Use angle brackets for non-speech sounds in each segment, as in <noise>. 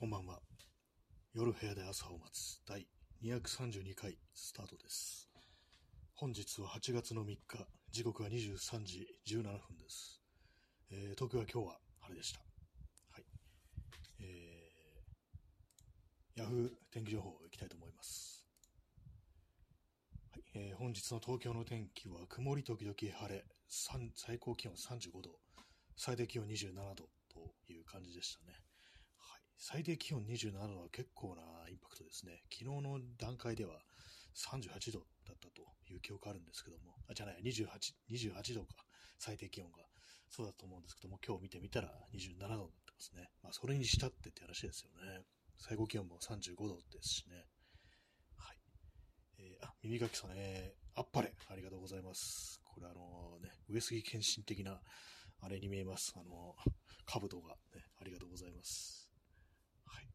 こんばんは。夜部屋で朝を待つ第232回スタートです。本日は8月の3日、時刻は23時17分です。えー東京は今日は晴れでした。はい。えー、ヤフー天気情報いきたいと思います。はいえー本日の東京の天気は曇り時々晴れ、最高気温35度、最低気温27度という感じでしたね。最低気温27度は結構なインパクトですね。昨日の段階では38度だったという記憶あるんですけども、あ、じゃない、28、28度か、最低気温が。そうだと思うんですけども、今日見てみたら27度になってますね。まあ、それにしたってって話ですよね。最高気温も35度ですしね。はい。えーあ、耳かきさん、えー、あっぱれ、ありがとうございます。これあのね、上杉謙信的な、あれに見えます。あの、兜が、ね、ありがとうございます。はい。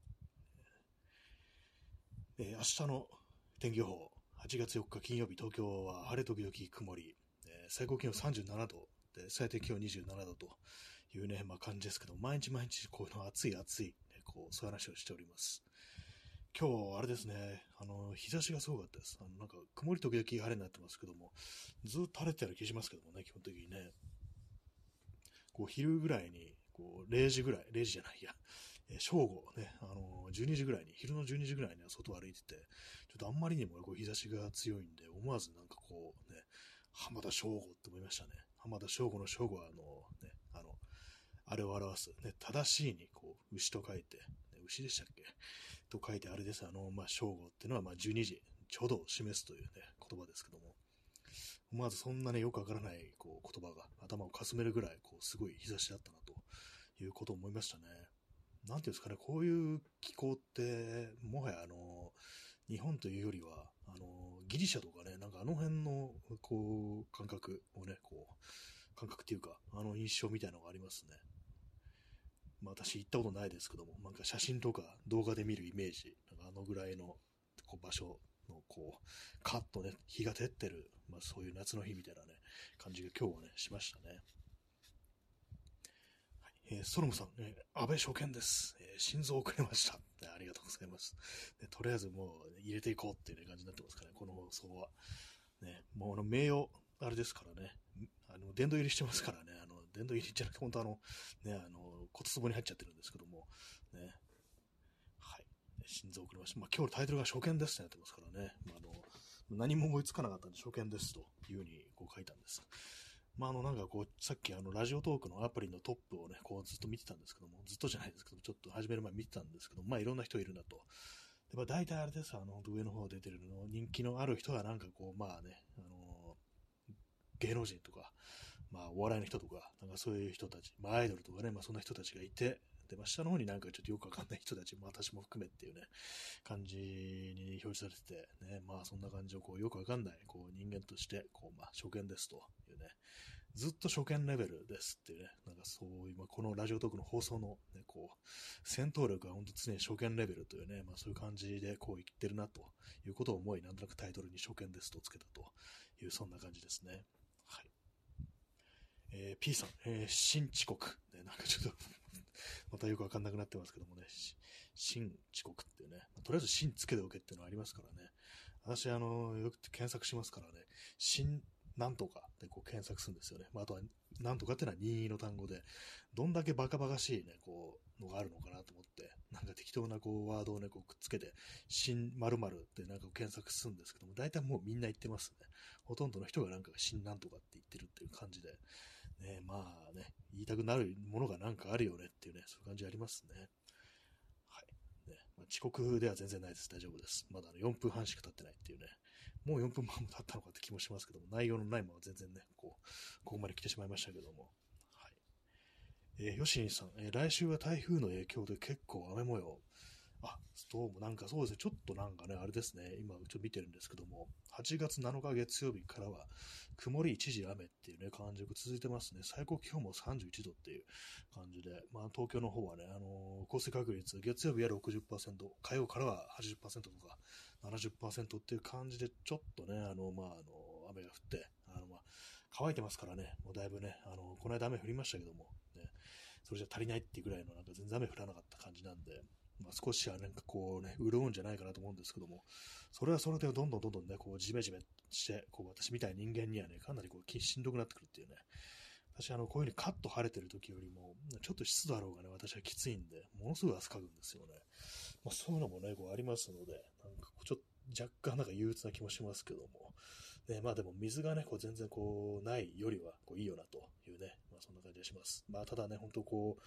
えー明日の天気予報、8月4日金曜日、東京は晴れ時々曇り、えー最高気温37度、で最低気温27度というね、まあ、感じですけど、毎日毎日こういうの暑い暑い、ね、こう、そういう話をしております。今日、あれですね、あの、日差しがすごかったです。あの、なんか、曇り時々晴れになってますけども、ずっと晴れてる気しますけどもね、基本的にね。こう、昼ぐらいに、こう、0時ぐらい、0時じゃないや、えー正午ね、あの、12時ぐらいに、昼の12時ぐらいには外を歩いてて、ちょっとあんまりにもこう日差しが強いんで、思わずなんかこうね、浜田省吾って思いましたね。浜田省吾の省吾はあの、ね、あの、あれを表す、ね、正しいに、こう、牛と書いて、ね牛でしたっけ？と書いてあれです。あの、まあ、正午っていうのは、まあ、12時、ちょうどを示すというね、言葉ですけども。思わずそんなね、よくわからない、こう、言葉が頭をかすめるぐらい、こう、すごい日差しだったな、ということを思いましたね。なんていうんですかね、こういう気候って、もはやあの、日本というよりは、あの、ギリシャとかね、なんかあの辺の、こう、感覚をね、こう、感覚っていうか、あの印象みたいなのがありますね。まあ私行ったことないですけども、なんか写真とか動画で見るイメージ、なんかあのぐらいのこう場所のこう、カッとね、日が照ってる、まあそういう夏の日みたいなね、感じが今日はね、しましたね。えーストロムさん、ね、安倍初見です、えー心臓遅れました、ありがとうございます。でとりあえずもう、入れていこうっていう、ね、感じになってますからね、この放送は。ね、もうあの名誉、あれですからね、あの殿堂入りしてますからね、あの殿堂入りじゃなくて、本当あの、ね、あの骨壺に入っちゃってるんですけども、ね、はい、心臓遅れました。まあ、今日のタイトルが初見ですってなってますからね、まあ、あの何も思いつかなかったんで初見ですというふうにこう書いたんです。まあ、あの、なんかこう、さっきあの、ラジオトークのアプリのトップをね、こうずっと見てたんですけども、ずっとじゃないですけど、ちょっと始める前見てたんですけど、まあ、いろんな人いるなと。で、まあ、大体あれです、あの、上の方出てるの、人気のある人はなんかこう、まあね、あの、芸能人とか、まあ、お笑いの人とか、なんかそういう人たち、まあ、アイドルとかね、まあ、そんな人たちがいて、で、まあ、下の方になんかちょっとよくわかんない人たち、まあ、私も含めっていうね、感じに表示されてて、ね、まあ、そんな感じをこう、よくわかんない、こう、人間として、こう、まあ、初見ですというね、ずっと初見レベルですっていうね、なんかそういう、まあ、このラジオトークの放送の、ね、こう、戦闘力が本当常に初見レベルというね、まあそういう感じでこう言ってるなということを思い、なんとなくタイトルに初見ですとつけたという、そんな感じですね。はい。えー P さん、えー新遅刻。ね、なんかちょっとまたよくわかんなくなってますけどもね、新遅刻っていうね、とりあえず新つけておけっていうのはありますからね。私、あの、よく検索しますからね、新なんとかでこう検索するんですよね。まあ、あとは、なんとかっていうのは任意の単語で、どんだけバカバカしいね、こう、のがあるのかなと思って、なんか適当なこう、ワードをね、こうくっつけて、新〇〇ってなんか検索するんですけども、大体もうみんな言ってますね。ほとんどの人がなんか新なんとかって言ってるっていう感じで、ね、まあね、言いたくなるものがなんかあるよねっていうね、そういう感じありますね。はい。ねまあ、遅刻では全然ないです。大丈夫です。まだあの4分半しか経ってないっていうね。もう4分半も経ったのかって気もしますけども、内容のないまま全然ね、こう、ここまで来てしまいましたけども。はい。えー、ヨシンさん、えー来週は台風の影響で結構雨模様。あ、どうもなんかそうですね、ちょっとなんかね、あれですね、今ちょっと見てるんですけども、8月7日月曜日からは、曇り一時雨っていうね、感じが続いてますね。最高気温も31度っていう感じで、まあ東京の方はね、あのー降水確率、月曜日は60%、火曜からは80%とか70%っていう感じで、ちょっとね、あの、まあ、あの、雨が降って、あの、まあ、乾いてますからね、もうだいぶね、あの、この間雨降りましたけども、ね、それじゃ足りないっていうぐらいの、なんか全然雨降らなかった感じなんで、まあ、少しはなんかこうね、潤うんじゃないかなと思うんですけども、それはそれでどんどんどんどんね、こう、じめじめして、こう、私みたいな人間にはね、かなりこう、しんどくなってくるっていうね。私、あの、こういう風にカット晴れてる時よりも、ちょっと湿度あろうがね、私はきついんで、ものすごい汗かくんですよね。まあ、そういうのもね、こうありますので、なんかちょっと若干なんか憂鬱な気もしますけども、ね、まあでも水がね、こう全然こうないよりはこういいよなというね、まあそんな感じがします。まあただね、本当こう、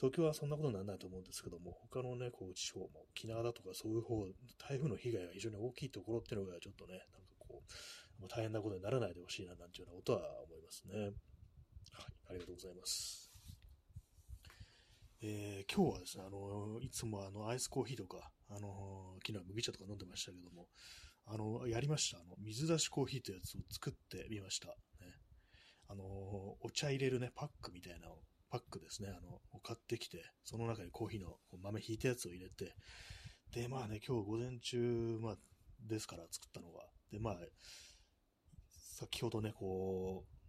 東京はそんなことにならないと思うんですけども、他のね、こう地方も沖縄だとかそういう方、台風の被害が非常に大きいところっていうのがちょっとね、なんかこう、大変なことにならないでほしいななんていうようなことは思いますね。はい、ありがとうございます。えー、今日はですね、あの、いつもあの、アイスコーヒーとか、あの、昨日は麦茶とか飲んでましたけども、あの、やりました。あの、水出しコーヒーというやつを作ってみました。ね。あの、お茶入れるね、パックみたいなのをパックですね、あの、を買ってきて、その中にコーヒーの豆ひいたやつを入れて、で、まあね、今日午前中、まあ、ですから作ったのは、で、まあ、先ほどね、こう、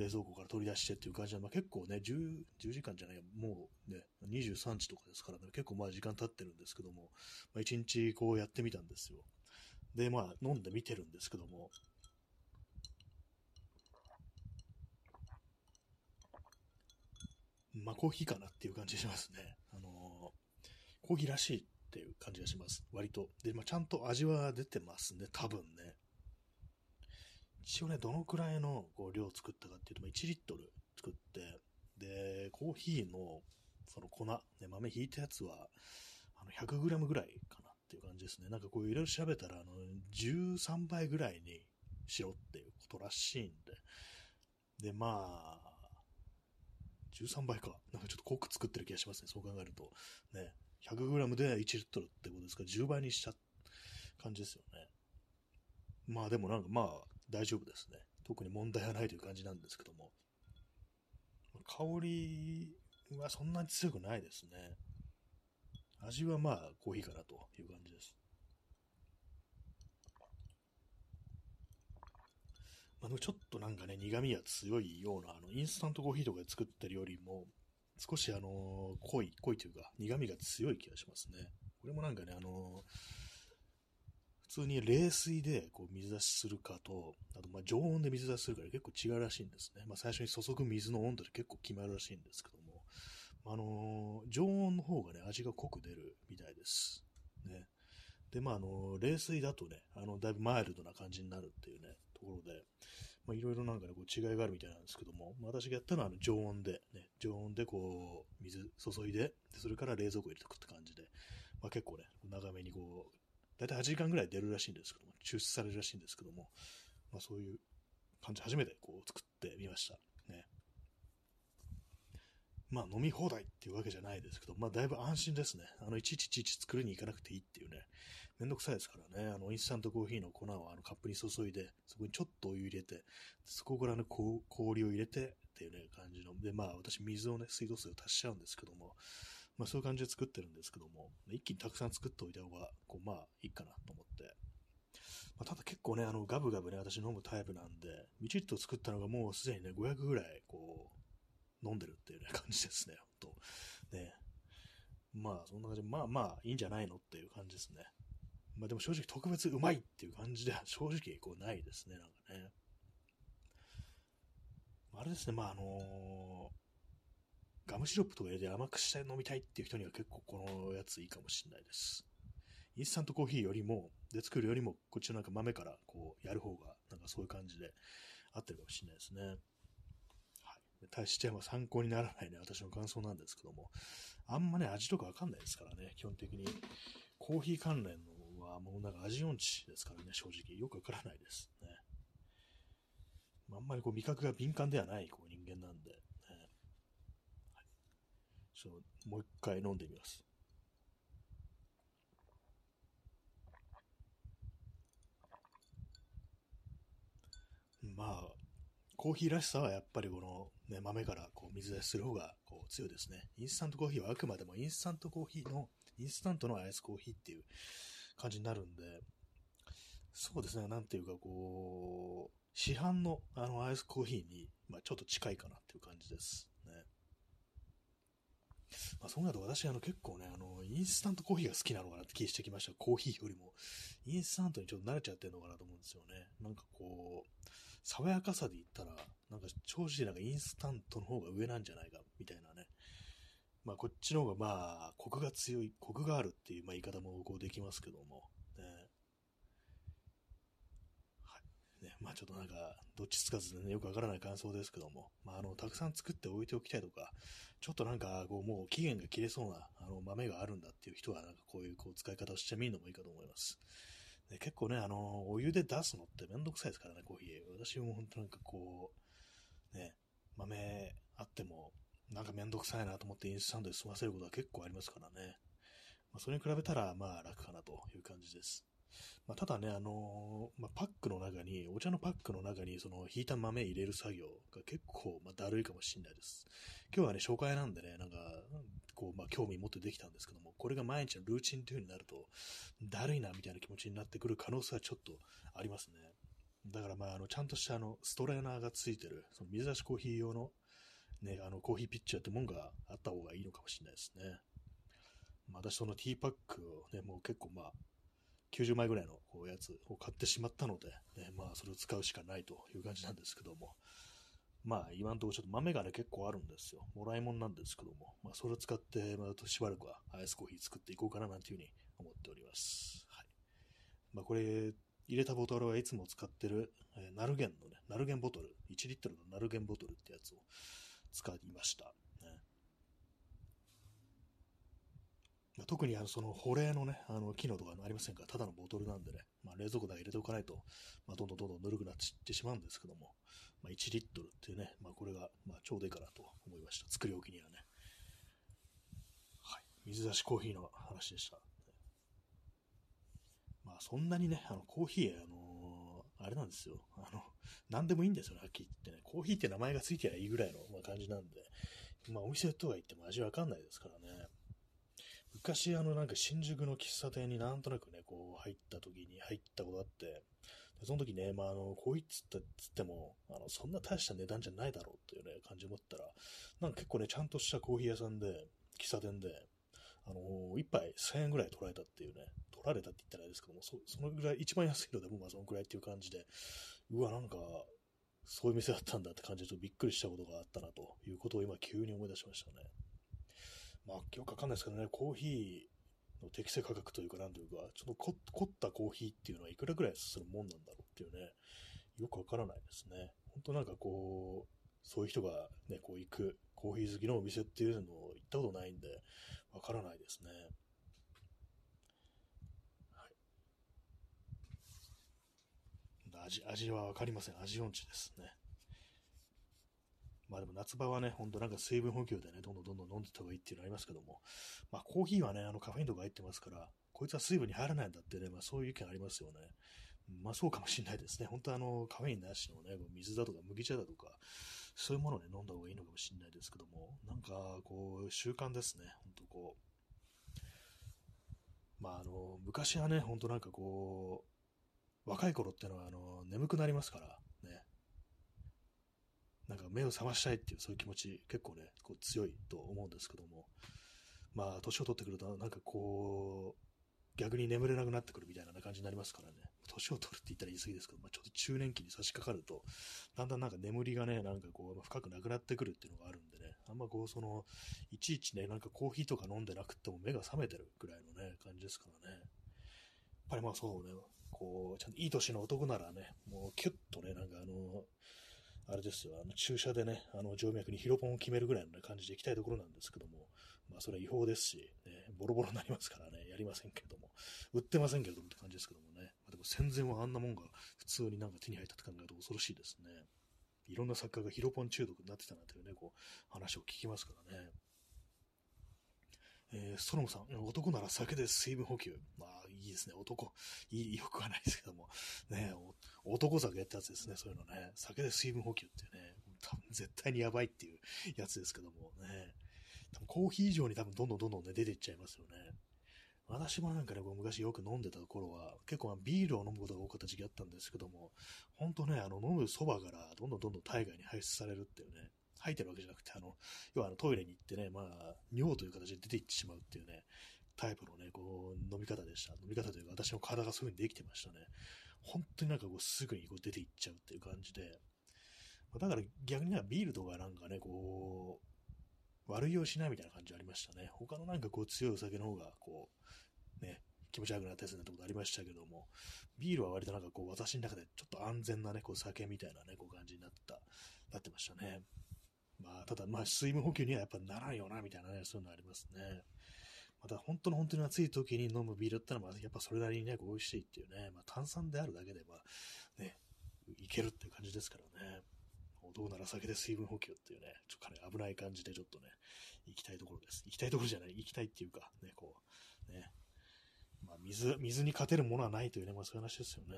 冷蔵庫から取り出してっていう感じで、まあ、結構ね10、10時間じゃない、もうね、23時とかですからね、結構まあ時間経ってるんですけども、まあ、1日こうやってみたんですよ。で、まあ飲んでみてるんですけども、まあコーヒーかなっていう感じしますね。あのー、コーヒーらしいっていう感じがします。割と。で、まあちゃんと味は出てますね、多分ね。一応ね、どのくらいのこう量を作ったかっていうと、まあ1リットル作って、で、コーヒーのその粉、ね、豆ひいたやつは、あの、100g ぐらいかなっていう感じですね。なんかこういろいろ調べたら、あの、13倍ぐらいにしろっていうことらしいんで、で、まあ、13倍か。なんかちょっと濃く作ってる気がしますね。そう考えると。ね。100g で1リットルってことですか？ら、10倍にしちゃ感じですよね。まあでもなんかまあ大丈夫ですね。特に問題はないという感じなんですけども。香りはそんなに強くないですね。味はまあコーヒーかなという感じです。まあ、ちょっとなんかね、苦味が強いような、あの、インスタントコーヒーとかで作ってるよりも、少しあの、濃い、濃いというか、苦味が強い気がしますね。これもなんかね、あの、普通に冷水でこう水出しするかと、あとま常温で水出しするから結構違うらしいんですね。まあ最初に注ぐ水の温度で結構決まるらしいんですけども、あの常温の方がね、味が濃く出るみたいです。ね。で、まああの冷水だとね、あの、だいぶマイルドな感じになるっていうね、ところで、まあ、いろいろなんかね、こう違いがあるみたいなんですけども、まあ、私がやったのはあの常温で、ね、常温でこう、水注いで、でそれから冷蔵庫入れておくって感じで、まあ、結構ね、長めにこう、だいたい8時間ぐらい出るらしいんですけども、抽出されるらしいんですけども、まあ、そういう感じ、初めてこう作ってみました。まあ飲み放題っていうわけじゃないですけど、まあだいぶ安心ですね。あの、いちいちいちいち作りに行かなくていいっていうね、めんどくさいですからね。あの、インスタントコーヒーの粉をあのカップに注いで、そこにちょっとお湯入れて、そこからね、氷を入れてっていうね、感じの。で、まあ私水をね、水道水を足しちゃうんですけども、まあそういう感じで作ってるんですけども、一気にたくさん作っておいた方が、こう、まあいいかなと思って。まあ、ただ結構ね、あの、ガブガブね、私飲むタイプなんで、みちっと作ったのがもうすでにね、500ぐらい、こう、飲んでるっていう、感じですね、ほんと。ね。まあ、そんな感じで、まあまあ、いいんじゃないのっていう感じですね。まあでも正直特別うまいっていう感じでは正直こうないですね、なんかね。あれですね、まああのー、ガムシロップとか入れて甘くして飲みたいっていう人には結構このやついいかもしれないです。インスタントコーヒーよりも、で作るよりも、こっちのなんか豆からこうやる方が、なんかそういう感じで合ってるかもしれないですね。はい。大しては参考にならないね、私の感想なんですけども、あんまね、味とかわかんないですからね、基本的に。コーヒー関連のはもうなんか味音痴ですからね、正直。よくわからないですね。あんまりこう味覚が敏感ではないこう人間なんで、ね、はい、ちょもう一回飲んでみます。まあ、コーヒーらしさはやっぱりこの、ね、豆からこう水出しする方がこう強いですね。インスタントコーヒーはあくまでもインスタントコーヒーの、インスタントのアイスコーヒーっていう感じになるんで、そうですね、なんていうかこう、市販のあのアイスコーヒーに、まあ、ちょっと近いかなっていう感じですね。まあ、そうなると私、あの、結構ね、あの、インスタントコーヒーが好きなのかなって気してきました。コーヒーよりも。インスタントにちょっと慣れちゃってるのかなと思うんですよね。なんかこう、爽やかさで言ったら、なんか正直なんかインスタントの方が上なんじゃないか、みたいなね。まあ、こっちの方がまあ、コクが強い、コクがあるっていう、まあ、言い方もこうできますけども、ね。はい。ね、まあ、ちょっとなんか、どっちつかずでね、よくわからない感想ですけども、まあ、あの、たくさん作って置いておきたいとか、ちょっとなんか、こう、もう期限が切れそうな、あの、豆があるんだっていう人は、なんかこういう、こう、使い方をしてみるのもいいかと思います。で結構ね、あの、お湯で出すのってめんどくさいですからね、コーヒー。私も本当なんかこう、ね、豆あっても、なんかめんどくさいなと思ってインスタントで済ませることは結構ありますからね。まあ、それに比べたら、まあ楽かなという感じです。まあ、ただね、あのー、まあ、パックの中に、お茶のパックの中に、その、引いた豆入れる作業が結構、まあ、だるいかもしれないです。今日はね、紹介なんでね、なんか、こう、まあ、興味持ってできたんですけども、これが毎日のルーチンという風になると、だるいな、みたいな気持ちになってくる可能性はちょっとありますね。だからまあ、あの、ちゃんとしたあの、ストレーナーがついてる、その水出しコーヒー用の、ね、あの、コーヒーピッチャーってもんがあった方がいいのかもしれないですね。まあ、私そのティーパックをね、もう結構まあ、90枚ぐらいのこうやつを買ってしまったので、ね、まあ、それを使うしかないという感じなんですけども、まあ、今のとこちょっと豆がね、結構あるんですよ。もらい物なんですけども、まあ、それを使って、まあ、しばらくはアイスコーヒー作っていこうかななんていうふうに思っております。はい。まあ、これ、入れたボトルはいつも使ってる、え、ナルゲンのね、ナルゲンボトル、1リットルのナルゲンボトルってやつを使いました。ね、まあ、特にあのその保冷のね、あの機能とかありませんか？ら、ただのボトルなんでね、まあ、冷蔵庫だけ入れておかないと、まあ、どんどんどんどんぬるくなってしまうんですけども、まあ、1リットルっていうね、まあ、これが、まあ、ちょうどいいかなと思いました。作り置きにはね。はい。水出しコーヒーの話でした。まあ、そんなにね、あの、コーヒー、あのー、あれなんですよ。あの、何でもいいんですよね、はっきり言ってね。コーヒーって名前がついてりゃいいぐらいの、まあ、感じなんで、まあ、お店とは言っても味わかんないですからね。昔、あの、なんか新宿の喫茶店になんとなくね、こう、入った時に入ったことあって、その時ね、まあ、あの、コーヒーっつったっつっても、あの、そんな大した値段じゃないだろうっていうね、感じ持ったら、なんか結構ね、ちゃんとしたコーヒー屋さんで、喫茶店で、あの、一杯1000円ぐらい取られたっていうね、取られたって言ったらあれですけども、そそのぐらい、一番安いのでもまあそのぐらいっていう感じで、うわ、なんか、そういう店だったんだって感じでちょっとびっくりしたことがあったなということを今急に思い出しましたね。まあ、よくわかんないですけどね、コーヒーの適正価格というか、なんというか、ちょっと凝ったコーヒーっていうのはいくらぐらいするもんなんだろうっていうね、よくわからないですね。本当なんかこう、そういう人がね、こう行くコーヒー好きのお店っていうのを行ったことないんで、わからないですね。味、味はわかりません。味音痴ですね。まあでも夏場はね、ほんとなんか水分補給でね、どんどんどんどん飲んでた方がいいっていうのありますけども、まあコーヒーはね、あのカフェインとか入ってますから、こいつは水分に入らないんだってね、まあそういう意見ありますよね。まあそうかもしれないですね。本当あの、カフェインなしのね、水だとか麦茶だとか、そういうものをね、飲んだ方がいいのかもしれないですけども、なんか、こう、習慣ですね。本当こう。まああの、昔はね、本当なんかこう、若い頃ってのは、あの、眠くなりますから、なんか目を覚ましたいっていうそういう気持ち結構ね、こう強いと思うんですけども、まあ年を取ってくるとなんかこう、逆に眠れなくなってくるみたいな感じになりますからね。年を取るって言ったら言い過ぎですけど、まあ、ちょっと中年期に差し掛かると、だんだんなんか眠りがね、なんかこう、深くなくなってくるっていうのがあるんでね、あんまこう、その、いちいちね、なんかコーヒーとか飲んでなくても目が覚めてるぐらいのね、感じですからね。やっぱりまあそうね、こう、ちゃんといい年の男ならね、もうキュッとね、なんかあの、あれですよ、あの注射でね、あの静脈にヒロポンを決めるぐらいの、ね、感じでいきたいところなんですけども、まあそれは違法ですし、ね、ボロボロになりますからね、やりませんけれども、売ってませんけれどもって感じですけどもね、まあ、でも戦前はあんなもんが普通になんか手に入ったって考えると恐ろしいですね。いろんな作家がヒロポン中毒になってたなんていうね、こう、話を聞きますからね。えー、ストロムさん、男なら酒で水分補給。まあ、いいですね。男、いい、よくはないですけども。ね男酒ってやつですね。そういうのね。酒で水分補給っていうね。多分絶対にやばいっていうやつですけどもね。多分コーヒー以上に多分どんどんどんどんね、出ていっちゃいますよね。私もなんかね、こう昔よく飲んでた頃は、結構ビールを飲むことが多かった時期あったんですけども、本当ね、あの、飲むそばからどんどんどんどん体外に排出されるっていうね、吐いてるわけじゃなくて、あの、要はあのトイレに行ってね、まあ、尿という形で出ていってしまうっていうね、タイプのね、こう、飲み方でした。飲み方というか、私の体がそういう風にできてましたね。本当になんかこう、すぐにこう出ていっちゃうっていう感じで、だから逆にはビールとかなんかね、こう、悪用しないみたいな感じありましたね。他のなんかこう強いお酒の方が、こう、ね、気持ち悪くなったりするってことありましたけども、ビールは割となんかこう、私の中でちょっと安全なね、こう酒みたいなね、こう感じになった、なってましたね。まあ、ただまあ、水分補給にはやっぱならんよな、みたいなね、そういうのありますね。また本当の本当に暑い時に飲むビールだったら、まあ、やっぱそれなりにね、美味しいっていうね、まあ炭酸であるだけで、まあ、ね、いけるっていう感じですからね。どうなら酒で水分補給っていうね、ちょっとかなり危ない感じでちょっとね、行きたいところです。行きたいところじゃない、行きたいっていうか、ね、こう、ね、まあ、水、水に勝てるものはないというね、まあそういう話ですよね。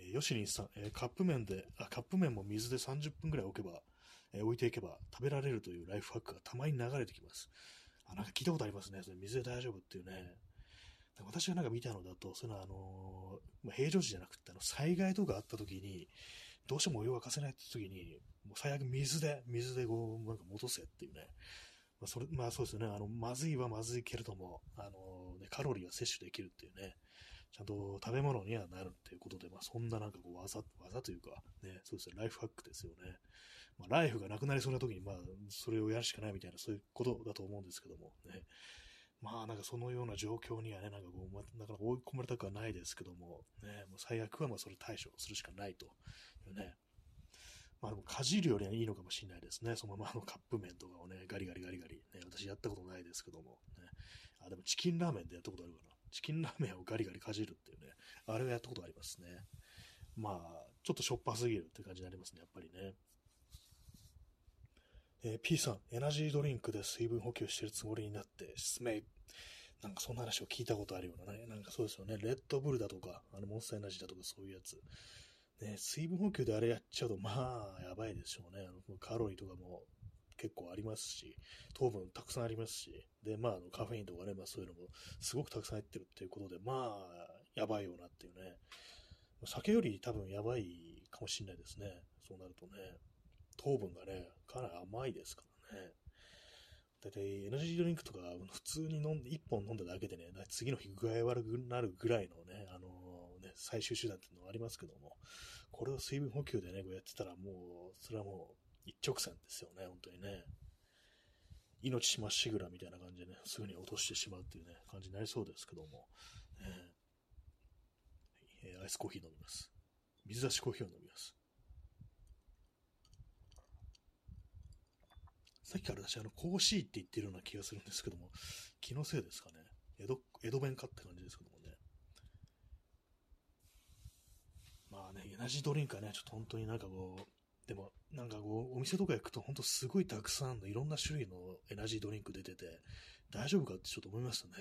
えー、ヨシリンさん、えー、カップ麺で、あ、カップ麺も水で30分くらい置けば、えー、置いていけば食べられるというライフハックがたまに流れてきます。あ、なんか聞いたことありますね。それ水で大丈夫っていうね。私がなんか見たのだと、そのあのまあ、平常時じゃなくて、あの、災害とかあった時に、どうしてもお湯を沸かせないって時に、もう最悪水で、水でこう、なんか戻せっていうね。まあ、それ、まあそうですよね。あの、まずいはまずいけれども、あの、ね、カロリーは摂取できるっていうね。ちゃんと食べ物にはなるっていうことで、まあそんななんかこう技、技というか、ね、そうですね、ライフハックですよね。まあライフがなくなりそうな時に、まあそれをやるしかないみたいな、そういうことだと思うんですけども、ね。まあなんかそのような状況にはね、なんかこう、なかなか追い込まれたくはないですけども、ね、もう最悪はまあそれ対処するしかないというね。まあでもかじるよりはいいのかもしれないですね。そのままのカップ麺とかをね、ガリガリガリガリ。ね、私やったことないですけども。ね、あ、でもチキンラーメンでやったことあるかな。チキンラーメンをガリガリかじるっていうね。あれはやったことありますね。まあ、ちょっとしょっぱすぎるって感じになりますね、やっぱりね。えー、P さん、エナジードリンクで水分補給してるつもりになって、失明。なんかそんな話を聞いたことあるようなね。なんかそうですよね。レッドブルだとか、あのモンスターエナジーだとかそういうやつ。ね、水分補給であれやっちゃうと、まあ、やばいでしょうね。あのカロリーとかも結構ありますし、糖分たくさんありますし、で、まあ、あのカフェインとかね、まあそういうのもすごくたくさん入ってるっていうことで、まあ、やばいよなっていうね。酒より多分やばいかもしれないですね。そうなるとね。糖分がね、かなり甘いですからね。だいたいエナジードリンクとか普通に飲んで、1本飲んだだけでね、次の日具合悪くなるぐらいのね、あのー、ね、最終手段っていうのはありますけども、これを水分補給でね、こうやってたらもう、それはもう一直線ですよね、本当にね。命まっしぐらみたいな感じでね、すぐに落としてしまうっていうね、感じになりそうですけども、えー、アイスコーヒー飲みます。水出しコーヒーを飲みます。さっきから私、あの、甲子って言ってるような気がするんですけども、気のせいですかね。江戸、江戸弁かって感じですけどもね。まあね、エナジードリンクはね、ちょっと本当になんかこう、でも、なんかこう、お店とか行くと、本当すごいたくさんのいろんな種類のエナジードリンク出てて、大丈夫かってちょっと思いましたね。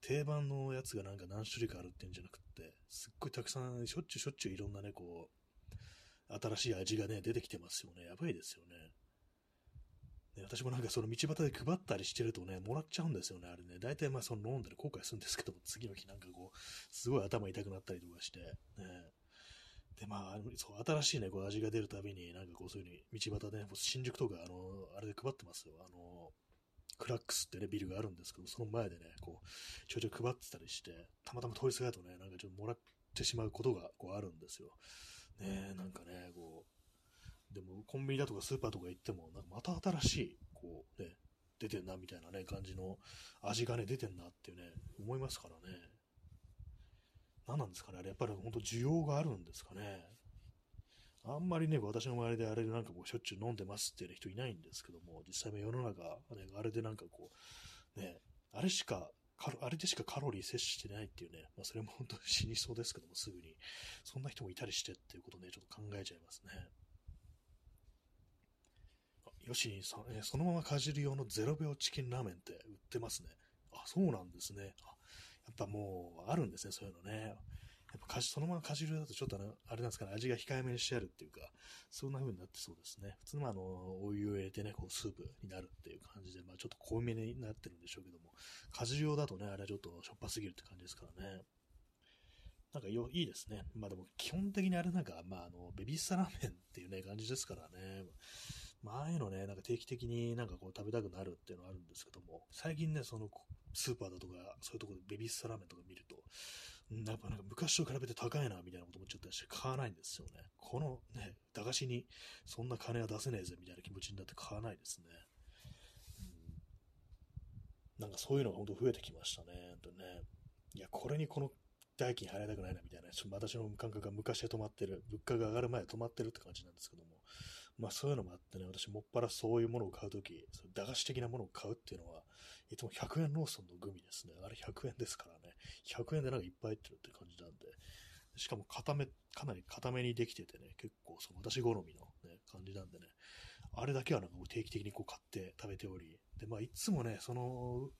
定番のやつがなんか何種類かあるっていうんじゃなくって、すっごいたくさん、しょっちゅうしょっちゅういろんなね、こう、新しい味がね、出てきてますよね。やばいですよね。ね私もなんかその道端で配ったりしてるとね、もらっちゃうんですよね、あれね。大体まあその飲んでる後悔するんですけども、次の日なんかこう、すごい頭痛くなったりとかして、ね。で、まあ、そう、新しいね、こう味が出るたびに、なんかこう、そういう風に道端でね、新宿とか、あの、あれで配ってますよ。あの、クラックスってね、ビルがあるんですけど、その前でね、こう、ちょいちょい配ってたりして、たまたま通りすがるとね、なんかちょっともらってしまうことが、こう、あるんですよ。ねなんかね、こう、でも、コンビニだとかスーパーとか行っても、なんかまた新しい、こう、ね、出てんな、みたいなね、感じの味がね、出てんなっていうね、思いますからね。何なんですかね？あれ、やっぱり本当需要があるんですかね？あんまりね、私の周りであれでなんかこうしょっちゅう飲んでますっていう人いないんですけども、実際の世の中、ね、あれでなんかこう、ね、あれしか、あれでしかカロリー摂取してないっていうね、まあ、それも本当に死にそうですけども、すぐに。そんな人もいたりしてっていうことね、ちょっと考えちゃいますね。ヨシンさん、えそのままかじる用の0秒チキンラーメンって売ってますね。あ、そうなんですね。あやっぱもう、あるんですね、そういうのね。やっぱかじ、そのままかじるだとちょっとあの、あれなんですかね、味が控えめにしてあるっていうか、そんな風になってそうですね。普通のあの、お湯を入れてね、こう、スープになるっていう感じで、まあちょっと濃いめになってるんでしょうけども、かじる用だとね、あれはちょっとしょっぱすぎるって感じですからね。なんかよ、いいですね。まあでも、基本的にあれなんか、まああの、ベビースターラーメンっていうね、感じですからね。まあ、ああいうのね、なんか定期的になんかこう食べたくなるっていうのはあるんですけども、最近ね、その、スーパーだとか、そういうところでベビースターラーメンとか見ると、やっぱなんか昔と比べて高いな、みたいなこと思っちゃったりして買わないんですよね。このね、駄菓子にそんな金は出せねえぜ、みたいな気持ちになって買わないですね。うん、なんかそういうのが本当増えてきましたね。とねいや、これにこの代金払いたくないなみたいな、私の感覚が昔で止まってる、物価が上がる前で止まってるって感じなんですけども、まあそういうのもあってね、私もっぱらそういうものを買うとき、駄菓子的なものを買うっていうのは、いつも100円ローソンのグミですね。あれ100円ですからね。100円でなんかいっぱい入ってるって感じなんで、しかも固め、かなり固めにできててね、結構その私好みの、ね、感じなんでね、あれだけはなんか定期的にこう買って食べており、で、まあいつもね、その、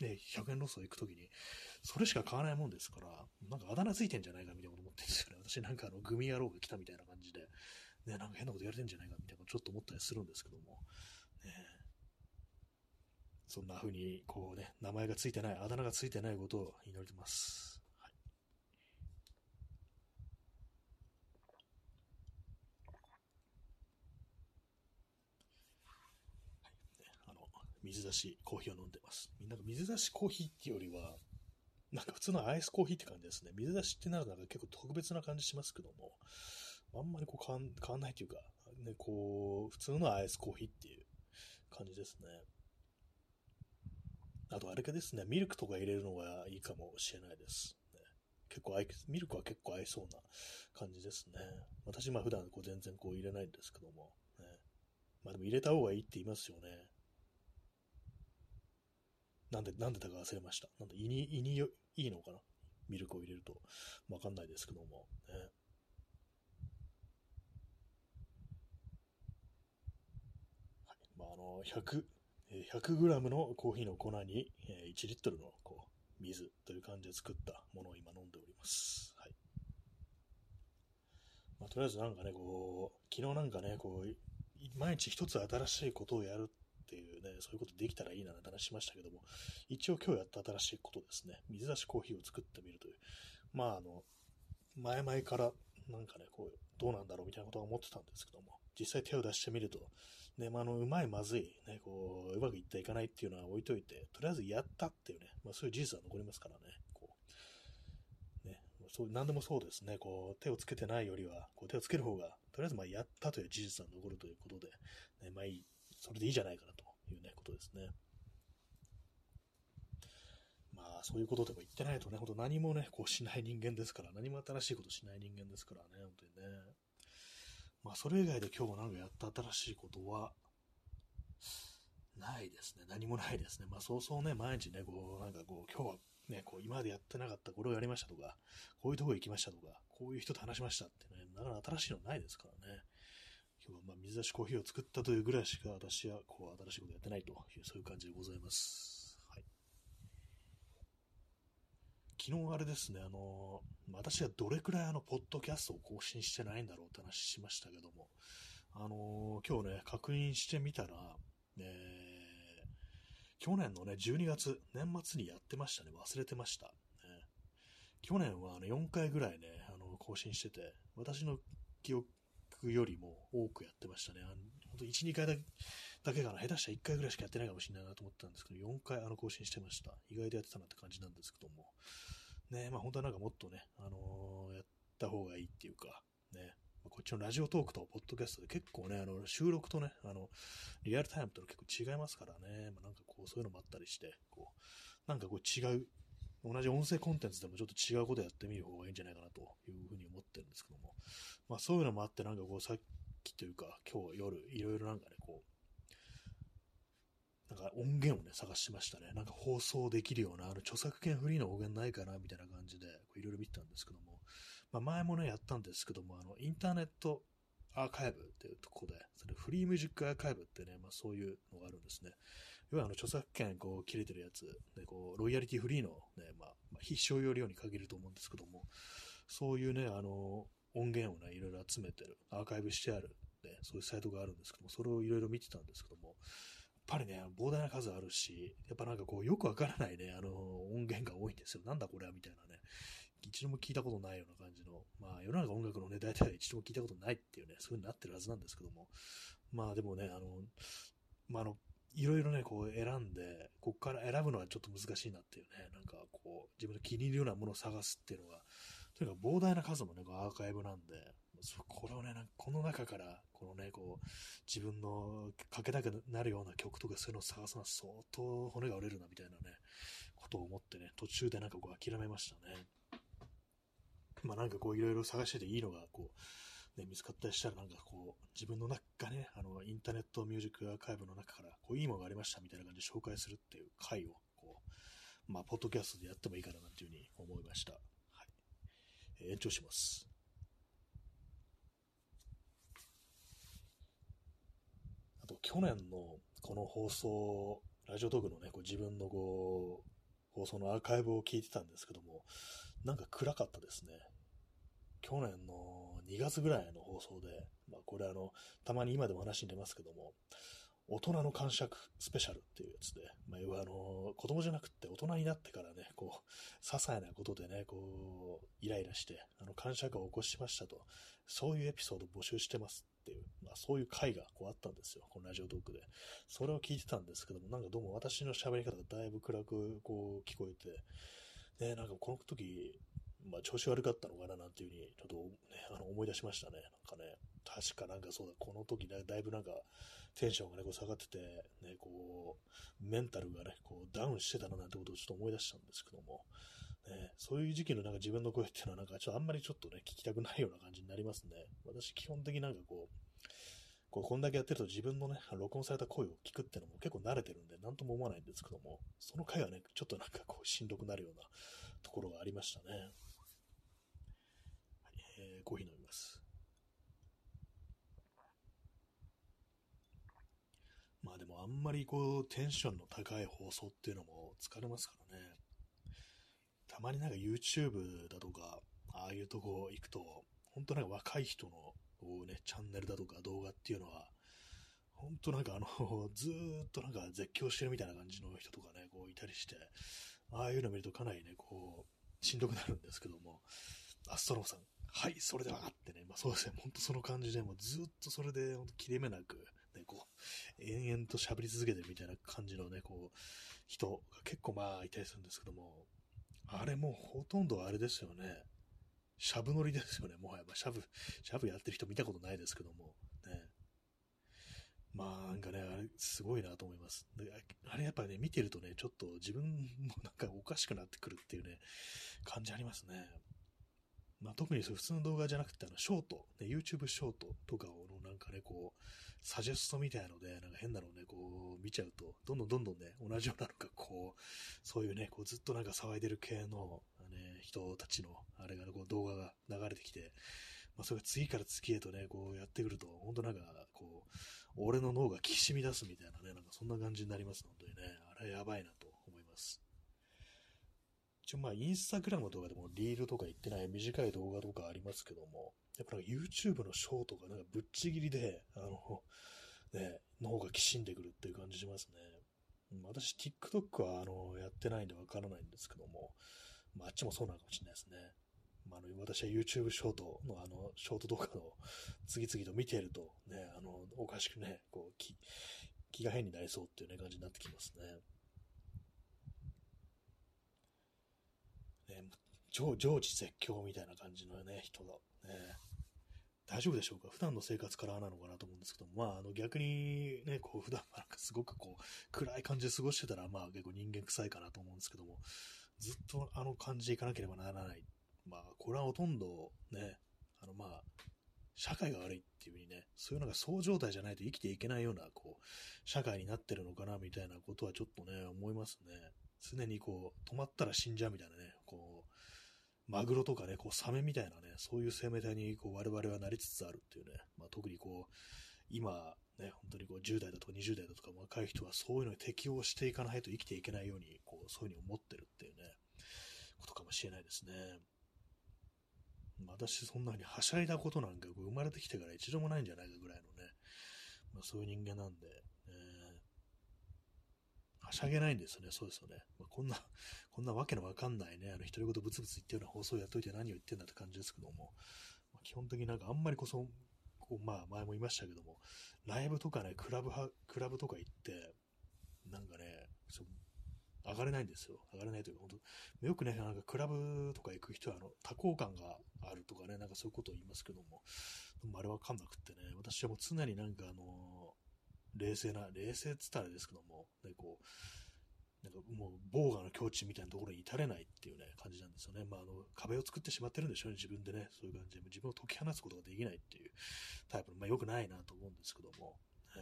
ね、100円ロスを行くときに、それしか買わないもんですから、なんかあだ名ついてんじゃないかみたいなこと思ってるんですよね。私なんかあの、グミ野郎が来たみたいな感じで、ね、なんか変なことやれてんじゃないかみたいなちょっと思ったりするんですけども、ね、そんな風に、こうね、名前がついてない、あだ名がついてないことを祈ります。水出しコーヒーを飲んでます。みんなが水出しコーヒーっていうよりは、なんか普通のアイスコーヒーって感じですね。水出しってなるとなんか結構特別な感じしますけども、あんまりこう変わん変わんないというか、ね、こう、普通のアイスコーヒーっていう感じですね。あとあれかですね、ミルクとか入れるのがいいかもしれないです。結構ミルクは結構合いそうな感じですね。私、まあ普段こう全然こう入れないんですけども、ね。まあでも入れた方がいいって言いますよね。なんで、なんでだか忘れました。なんで胃に、胃にいいのかな？ミルクを入れると。わかんないですけども。ね、はい。まあ、あの、100、100g のコーヒーの粉に1リットルのこう水という感じで作ったものを今飲んでおります。はい。まあ、とりあえずなんかね、こう、昨日なんかね、こう、毎日一つ新しいことをやるっていうね、そういうことできたらいいななんて話しましたけども、一応今日やった新しいことですね、水出しコーヒーを作ってみるという、まああの、前々からなんかね、こう、どうなんだろうみたいなことは思ってたんですけども、実際手を出してみると、ね、まあ、あの、うまいまずい、ね、こう、うまくいったいかないっていうのは置いといて、とりあえずやったっていうね、まあそういう事実は残りますからね、こう、ね、そう、なんでもそうですね、こう、手をつけてないよりは、こう、手をつける方が、とりあえずまあやったという事実は残るということで、ね、まあいい、それでいいじゃないかなというね、ことですね。まあ、そういうことでも言ってないとね、ほんと何もね、こうしない人間ですから、何も新しいことしない人間ですからね、本当にね。まあ、それ以外で今日もなんかやった新しいことは、ないですね。何もないですね。まあ、そうそうね、毎日ね、こう、なんかこう、今日はね、こう、今までやってなかったこれをやりましたとか、こういうとこ行きましたとか、こういう人と話しましたってね、なかなか新しいのないですからね。今日はま水出しコーヒーを作ったというぐらいしか私はこう新しいことやってないという、そういう感じでございます。はい。昨日あれですね、あの、私はどれくらいあの、ポッドキャストを更新してないんだろうって話しましたけども、あの、今日ね、確認してみたら、えー、去年のね、12月、年末にやってましたね。忘れてました。ね、去年はあの4回ぐらいね、あの、更新してて、私の記憶よりも多くやってましたね。あの本当1、2回だけかな。下手したら1回ぐらいしかやってないかもしれないなと思ったんですけど、4回あの更新してました。意外とやってたなって感じなんですけども。ね、まあ本当はなんかもっとね、あのー、やった方がいいっていうか、ね、こっちのラジオトークとポッドキャストで結構ね、あの収録とね、あの、リアルタイムと結構違いますからね、まあ、なんかこうそういうのもあったりして、こう、なんかこう違う同じ音声コンテンツでもちょっと違うことやってみる方がいいんじゃないかなというふうに思ってるんですけども、まあそういうのもあって、なんかこうさっきというか今日夜いろいろなんかね、こう、なんか音源をね、探しましたね。なんか放送できるような、あの著作権フリーの音源ないかなみたいな感じで、いろいろ見てたんですけども、まあ前もね、やったんですけども、あの、インターネットアーカイブっていうとこで、それフリーミュージックアーカイブってね、まあそういうのがあるんですね。要はあの著作権こう切れてるやつ、でこうロイヤリティフリーの、ねまあ、まあ、必勝要領に限ると思うんですけども、そういうね、あの音源をね、いろいろ集めてる、アーカイブしてある、ね、そういうサイトがあるんですけども、それをいろいろ見てたんですけども、っぱりね、膨大な数あるし、やっぱなんかこう、よくわからないね、あの、音源が多いんですよ。なんだこれはみたいなね、一度も聞いたことないような感じの、まあ世の中音楽のね、大体一度も聞いたことないっていうね、そういう風になってるはずなんですけども、まあでもね、あの、まああの、いろいろね、こう選んで、ここから選ぶのはちょっと難しいなっていうね、なんかこう、自分の気に入るようなものを探すっていうのが、とにかく膨大な数もね、アーカイブなんで、これをね、この中から、このね、こう、自分のかけたくなるような曲とかそういうのを探すのは相当骨が折れるなみたいなね、ことを思ってね、途中でなんかこう諦めましたね。まあなんかこういろいろ探してていいのが、こう、ね、見つかったりしたらなんかこう、自分の中がね、あの、インターネットミュージックアーカイブの中から、こう、いいものがありましたみたいな感じで紹介するっていう回を、こう、まあ、ポッドキャストでやってもいいかななんていうふうに思いました。はい。えー、延長します。と、去年のこの放送、ラジオトークのね、こう自分のこう、放送のアーカイブを聞いてたんですけども、なんか暗かったですね。去年の2月ぐらいの放送で、まあこれあの、たまに今でも話に出ますけども、大人の感触スペシャルっていうやつで、まあ、要はあの、子供じゃなくて大人になってからね、こう、些細なことでね、こう、イライラして、あの、感触を起こしましたと、そういうエピソード募集してますっていう、まあ、そういう回がこうあったんですよ、このラジオトークで。それを聞いてたんですけども、なんかどうも私の喋り方がだいぶ暗くこう聞こえて、ね、なんかこの時、まあ調子悪かったのかななんていうふうに、ちょっとね、あの思い出しましたね。なんかね、確かなんかそうだ、この時ね、だいぶなんかテンションがね、こう下がってて、ね、こう、メンタルがね、こうダウンしてたななんてことをちょっと思い出したんですけども、ね、そういう時期のなんか自分の声っていうのはなんかちょっとあんまりちょっとね、聞きたくないような感じになりますね。私基本的になんかこう、こう、こんだけやってると自分のね、録音された声を聞くってのも結構慣れてるんで、なんとも思わないんですけども、その回はね、ちょっとなんかこう、しんどくなるようなところがありましたね。コーヒー飲みます。まあでもあんまりこう、テンションの高い放送っていうのも疲れますからね。たまになんか YouTube だとか、ああいうとこ行くと、本当なんか若い人のね、チャンネルだとか動画っていうのは、本当なんかあの、ずっとなんか絶叫してるみたいな感じの人とかね、こういたりして、ああいうの見るとかなりね、こう、しんどくなるんですけども、アストローさん、はい、それではってね、まあそうですね、本当その感じで、もうずっとそれで、本当切れ目なく、ね、こう、延々と喋り続けてるみたいな感じのね、こう、人が結構まあいたりするんですけども、あれもうほとんどあれですよね。しゃぶ乗りですよね、もはや。まあ、しゃぶ、しゃぶやってる人見たことないですけども。ね。まあ、なんかね、あれ、すごいなと思います。あれやっぱね、見てるとね、ちょっと自分もなんかおかしくなってくるっていうね、感じありますね。まあ、特に普通の動画じゃなくて、あの、ショート、ね、YouTube ショートとかをなんかね、こう、サジェストみたいので、なんか変なのをね、こう、見ちゃうと、どんどんどんどんね、同じようなのが、こう、そういうね、こう、ずっとなんか騒いでる系の、ね、人たちの、あれが、こう、動画が流れてきて、まあ、それが次から次へとね、こうやってくると、本当なんか、こう、俺の脳がきしみ出すみたいなね、なんかそんな感じになりますのでね、あれやばいなと思います。一応まあ、インスタグラムとかでもリールとか言ってない短い動画とかありますけども、やっぱなんか YouTube のショートがなんかぶっちぎりで、あの、ね、の方がきしんでくるっていう感じしますね。私、TikTok はあのやってないんでわからないんですけども、まあ、あっちもそうなのかもしれないですね。まあ、あの私は YouTube ショートのあの、ショート動画を次々と見ていると、ね、あの、おかしくね、こう、気、気が変になりそうっていうね、感じになってきますね。ね、常常時絶叫みたいな感じのね、人が、ね、大丈夫でしょうか？普段の生活からなのかなと思うんですけど、まあ、あの逆にね、こう普段はなんかすごくこう暗い感じで過ごしてたら、まあ結構人間臭いかなと思うんですけども、ずっとあの感じでいかなければならない。まあ、これはほとんどね、あのまあ、社会が悪いっていうふうにね、そういうのがそう状態じゃないと生きていけないような、こう、社会になってるのかな、みたいなことはちょっとね、思いますね。常にこう、止まったら死んじゃうみたいなね、こう、マグロとかね、こう、サメみたいなね、そういう生命体にこう我々はなりつつあるっていうね、まあ、特にこう、今、ね、本当にこう10代だとか20代だとか若い人はそういうのに適応していかないと生きていけないように、こう、そういうふうに思ってるっていうね、ことかもしれないですね。私そんなにはしゃいだことなんか生まれてきてから一度もないんじゃないかぐらいのね、まあ、そういう人間なんで、はしゃげないんですよね。そうですよね。まあ、こんな、<laughs> こんなわけのわかんないね、あの、独り言ブツブツ言ってるような放送をやっといて何を言ってんだって感じですけども、まあ、基本的になんかあんまりこそ、こう、まあ、前も言いましたけども、ライブとかね、クラブは、クラブとか行って、なんかね、上がれないんですよ。上がれないというか、本当よくね、なんかクラブとか行く人は、あの、多幸感があるとかね、なんかそういうことを言いますけども、でもあれわかんなくってね、私はもう常になんかあの、冷静な、冷静っつったらですけども、ね、こう、なんかもう、防我の境地みたいなところに至れないっていうね、感じなんですよね。まあ、あの、壁を作ってしまってるんでしょうね、自分でね。そういう感じで、自分を解き放つことができないっていうタイプの、まあ、良くないなと思うんですけども、え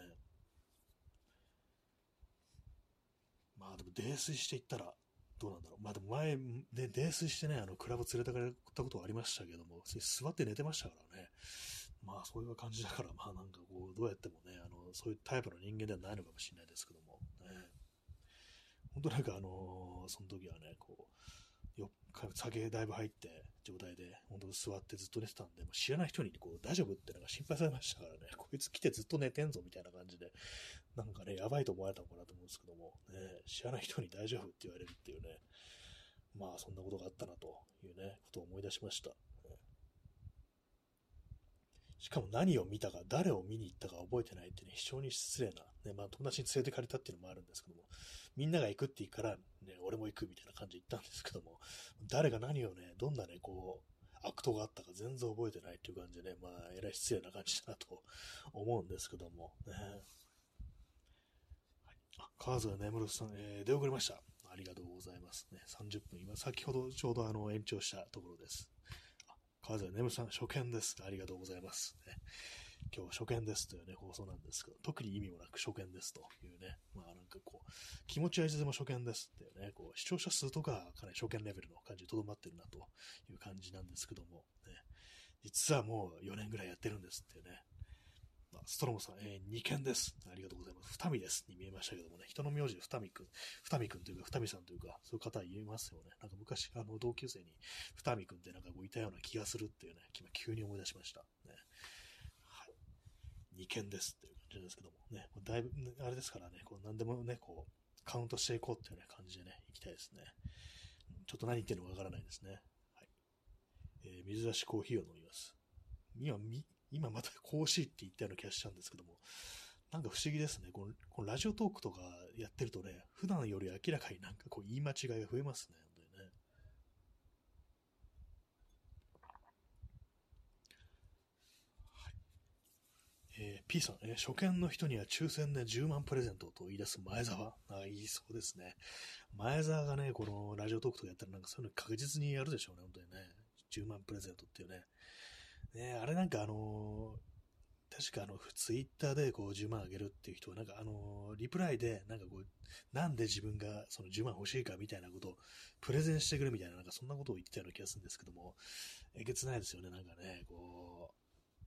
ー、まあ、でも、泥酔していったら、どうなんだろう。まあでも前、で、泥酔してね、あの、クラブ連れてかれたことはありましたけども、座って寝てましたからね。まあそういう感じだから、まあなんかこう、どうやってもね、あの、そういうタイプの人間ではないのかもしれないですけども、ね。本当なんかあのー、その時はね、こう、よ酒だいぶ入って状態で、本当座ってずっと寝てたんで、もう知らない人にこう大丈夫ってなんか心配されましたからね、<laughs> こいつ来てずっと寝てんぞみたいな感じで、なんかね、やばいと思われたのかなと思うんですけども、ね、知らない人に大丈夫って言われるっていうね、まあそんなことがあったなというね、ことを思い出しました。しかも何を見たか、誰を見に行ったか覚えてないってね、非常に失礼な、ね、まあ友達に連れてかれたっていうのもあるんですけども、みんなが行くって言うから、ね、俺も行くみたいな感じで行ったんですけども、誰が何をね、どんなね、こう、悪党があったか全然覚えてないっていう感じでね、まあ、えらい失礼な感じだなと思うんですけども、ね。はい、あ、川津眠るさん、えー、出遅れました。ありがとうございます。ね、30分、今、先ほどちょうどあの延長したところです。川添眠さん、初見です。ありがとうございます。ね、今日は初見ですというね、放送なんですけど、特に意味もなく初見ですというね、まあなんかこう、気持ちはいつでも初見ですっていうね、こう、視聴者数とかかなり初見レベルの感じにとどまってるなという感じなんですけども、ね、実はもう4年ぐらいやってるんですっていうね、ストロムさん、えー、2件です。ありがとうございます。二見です。に見えましたけどもね、人の名字で二見くん、二見くんというか、二見さんというか、そういう方言いますよね。なんか昔、あの、同級生に二見くんってなんかこういたような気がするっていうね、今急に思い出しました。ね。はい。2件ですっていう感じですけどもね、だいぶ、あれですからね、こう何でもね、こう、カウントしていこうっていうね、感じでね、行きたいですね。ちょっと何言ってるのかわからないですね。はい。えー、水出しコーヒーを飲みます。今、み、今また甲子って言ったような気がしちゃうんですけども、なんか不思議ですね。このこのラジオトークとかやってるとね、普段より明らかになんかこう言い間違いが増えますね。本当にね。はい。えー、P さん、えー、初見の人には抽選で10万プレゼントと言い出す前澤。あ、いいそうですね。前澤がね、このラジオトークとかやったらなんかそういうの確実にやるでしょうね、本当にね。10万プレゼントっていうね。ね、あれなんかあのー、確かあの、ツイッターでこう10万あげるっていう人は、なんかあのー、リプライで、なんかこう、なんで自分がその10万欲しいかみたいなことをプレゼンしてくるみたいな、なんかそんなことを言ってたような気がするんですけども、えげつないですよね、なんかね、こ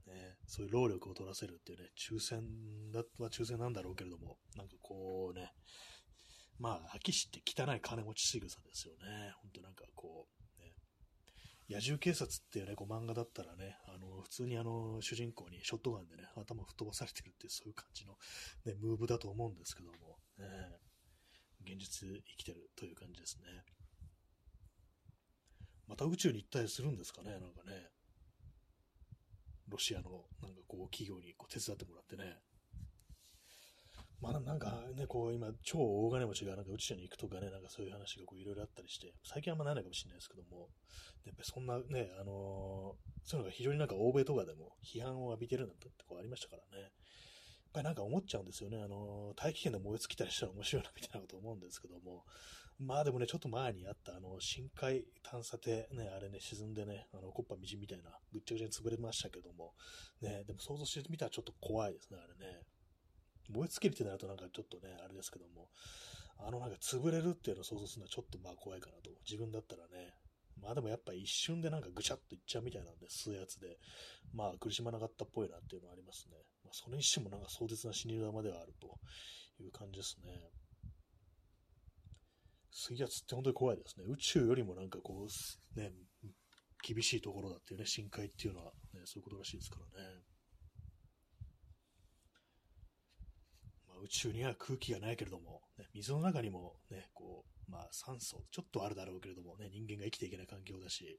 う、ね、そういう労力を取らせるっていうね、抽選だは抽選なんだろうけれども、なんかこうね、まあ、秋しって汚い金持ち仕草ですよね。本当なんかこう、野獣警察っていうね、こう漫画だったらね、あの、普通にあの、主人公にショットガンでね、頭吹っ飛ばされてるっていう、そういう感じの、ね、ムーブだと思うんですけども、ね、現実生きてるという感じですね。また宇宙に行ったりするんですかね、なんかね。ロシアの、なんかこう、企業にこう手伝ってもらってね。まあなんかね、こう今、超大金持ちがなんか宇宙に行くとかね、なんかそういう話がこういろいろあったりして、最近あんまないのかもしれないですけども、やっぱそんなね、あのー、そういうのが非常になんか欧米とかでも批判を浴びてるなんてこうありましたからね。やっぱりなんか思っちゃうんですよね。あのー、大気圏で燃え尽きたりしたら面白いなみたいなこと思うんですけども、まあでもね、ちょっと前にあったあの、深海探査艇ね、あれね、沈んでね、あの、コッパみじんみたいな、ぐっちゃぐちゃに潰れましたけども、ね、でも想像してみたらちょっと怖いですね、あれね。燃え尽きるってなるとなんかちょっとね、あれですけども、あのなんか潰れるっていうのを想像するのはちょっとまあ怖いかなと。自分だったらね。まあでもやっぱ一瞬でなんかぐちゃっといっちゃうみたいなんで、吸うやつで、まあ苦しまなかったっぽいなっていうのはありますね。まあそれにしてもなんか壮絶な死に様ではあるという感じですね。水圧って本当に怖いですね。宇宙よりもなんかこう、ね、厳しいところだっていうね、深海っていうのはね、そういうことらしいですからね。宇宙には空気がないけれども、ね、水の中にもね、こう、まあ酸素、ちょっとあるだろうけれどもね、人間が生きていけない環境だし、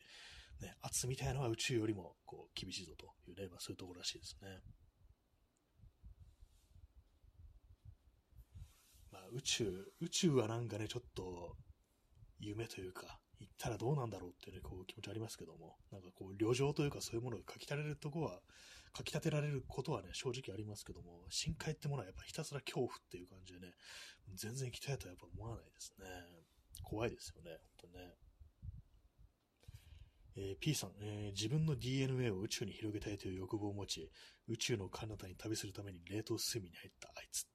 ね、圧みたいなのは宇宙よりもこう厳しいぞというね、まあそういうところらしいですね。まあ宇宙、宇宙はなんかね、ちょっと夢というか、行ったらどうなんだろうっていうね、こう気持ちありますけども、なんかこう旅情というかそういうものが書き立てられるとこは、書き立てられることはね、正直ありますけども、深海ってものはやっぱひたすら恐怖っていう感じでね、全然行きたいとはやっぱ思わないですね。怖いですよね、本当ね。えー、P さん、えー、自分の DNA を宇宙に広げたいという欲望を持ち、宇宙の彼方に旅するために冷凍睡眠に入ったあいつ。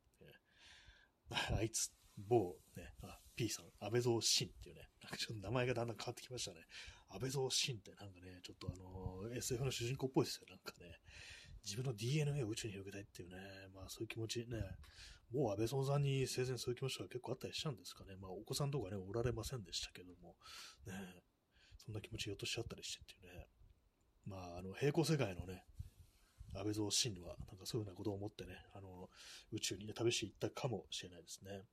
あいつ、<laughs> 某、ね、あ、P さん、安倍蔵真っていうね、なんかちょっと名前がだんだん変わってきましたね。安倍蔵真ってなんかね、ちょっとあのー、SF の主人公っぽいですよ、なんかね。自分の DNA を宇宙に広げたいっていうね、まあそういう気持ちね、もう安倍総さんに生前そういう気持ちが結構あったりしたんですかね。まあお子さんとかね、おられませんでしたけども、ね、そんな気持ちひょっとしちゃったりしてっていうね。まああの、平行世界のね、安倍蔵真は、なんかそういうようなことを思ってね、あの、宇宙にね、旅していったかもしれないですね。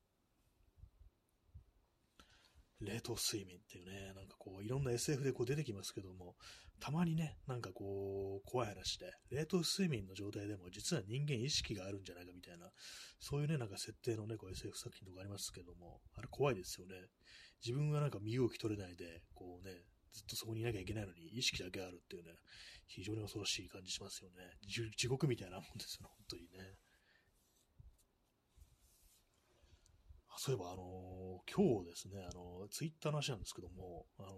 冷凍睡眠っていうね、なんかこう、いろんな SF でこう出てきますけども、たまにね、なんかこう、怖い話で、冷凍睡眠の状態でも実は人間意識があるんじゃないかみたいな、そういうね、なんか設定のね、こう SF 作品とかありますけども、あれ怖いですよね。自分がなんか身動き取れないで、こうね、ずっとそこにいなきゃいけないのに意識だけあるっていうね、非常に恐ろしい感じしますよね。地獄みたいなもんですよね、本当にね。そういえば、あのー、今日ですね、あのー、ツイッターの話なんですけども、あの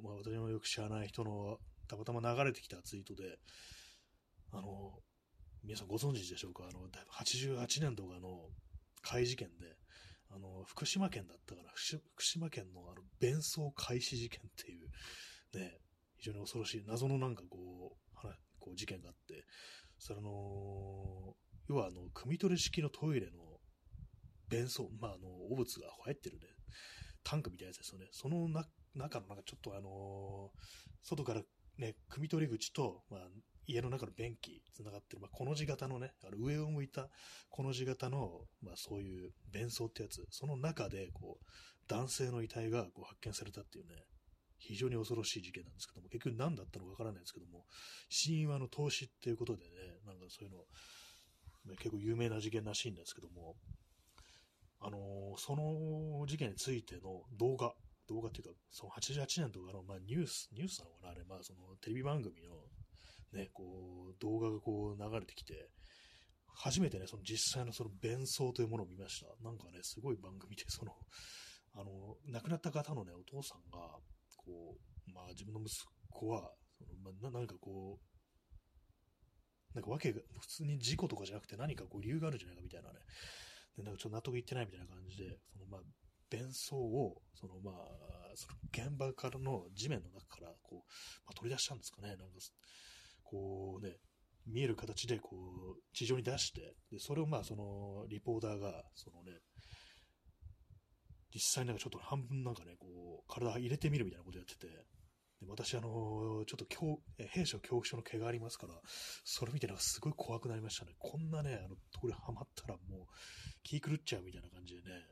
ー、まあ、私のよく知らない人のたまたま流れてきたツイートで、あの皆さんご存知でしょうか、あの、88年とかの怪事件で、あの、福島県だったから、福島県のあの、弁送開始事件っていう、ね、非常に恐ろしい、謎のなんかこう、こう事件があって、それあの、要はあの、汲み取り式のトイレの弁送、まあ、あの、汚物が入ってるね、タンクみたいなやつですよね。そのな中のなんかちょっとあの外からね、汲み取り口と、まあ、家の中の便器繋がってる、まあ、この字型のね、あの上を向いたこの字型の、まあ、そういう弁装ってやつ、その中で、こう、男性の遺体がこう発見されたっていうね、非常に恐ろしい事件なんですけども、結局何だったのかわからないですけども、死因はの投資っていうことでね、なんかそういうの、結構有名な事件らしいんですけども、あのー、その事件についての動画、動画っていうか、その88年とかの、まあ、ニュース、ニュースなのかなあれ、まあ、そのテレビ番組のね、こう、動画がこう流れてきて、初めてね、その実際のその弁装というものを見ました。なんかね、すごい番組で、その、あの、亡くなった方のね、お父さんが、こう、まあ自分の息子は、そのまあ、ななんかこう、なんかわけが、普通に事故とかじゃなくて何かこう理由があるんじゃないかみたいなね、でなんかちょっと納得いってないみたいな感じで、そのまあ、弁装を、そのまあ、その現場からの地面の中から、こう、まあ、取り出したんですかね。なんか、こうね、見える形で、こう、地上に出して、で、それをまあ、その、リポーターが、そのね、実際なんかちょっと半分なんかね、こう、体入れてみるみたいなことやってて、で私、あのちょっと恐、兵士の恐怖症の毛がありますから、それ見てなんかすごい怖くなりましたね。こんなね、あの、これハマったらもう、気狂っちゃうみたいな感じでね、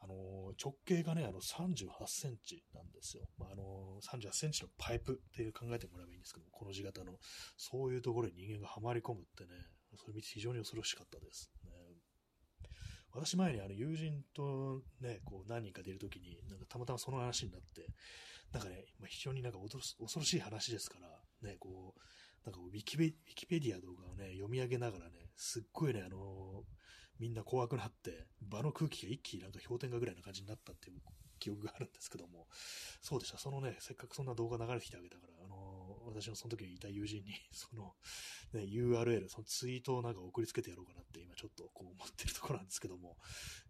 あの直径がね、あの38センチなんですよ。まあ、あの38センチのパイプっていう考えてもらえばいいんですけど、この字型の、そういうところに人間がはまり込むってね、それ見て非常に恐ろしかったです。ね、私前にあの友人とね、こう何人か出るときに、なんかたまたまその話になって、なんかね、まあ、非常になんか恐ろしい話ですから、ね、こう、なんかウィキペウィキペディア動画をね、読み上げながらね、すっごいね、あのみんな怖くなって、場の空気が一気になんか氷点下ぐらいな感じになったっていう記憶があるんですけども、そうでした。そのね、せっかくそんな動画流れてきてあげたから、あのー、私のその時にいた友人に、<laughs> その、ね、URL、そのツイートをなんか送りつけてやろうかなって今ちょっとこう思ってるところなんですけども、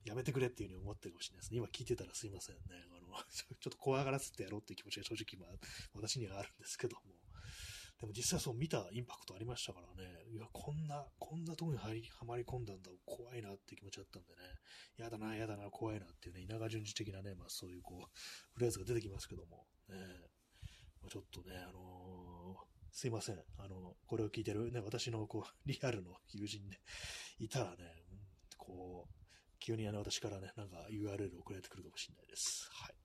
やめてくれっていうふうに思ってるかもしれないですね。今聞いてたらすいませんね。の、<laughs> <laughs> ちょっと怖がらせてやろうっていう気持ちが正直、まあ、私にはあるんですけども、でも実際そう見たインパクトありましたからね、いや、こんな、こんなとこに入り、はまり込んだんだ、怖いなって気持ちだったんでね、やだな、やだな、怖いなっていうね、稲川淳二的なね、まあそういうこう、フレーズが出てきますけども、ね、まあ、ちょっとね、あのー、すいません。あの、これを聞いてるね、私のこう、リアルの友人ね、いたらね、こう、急にあの私からね、なんか URL 送られてくるかもしれないです。はい。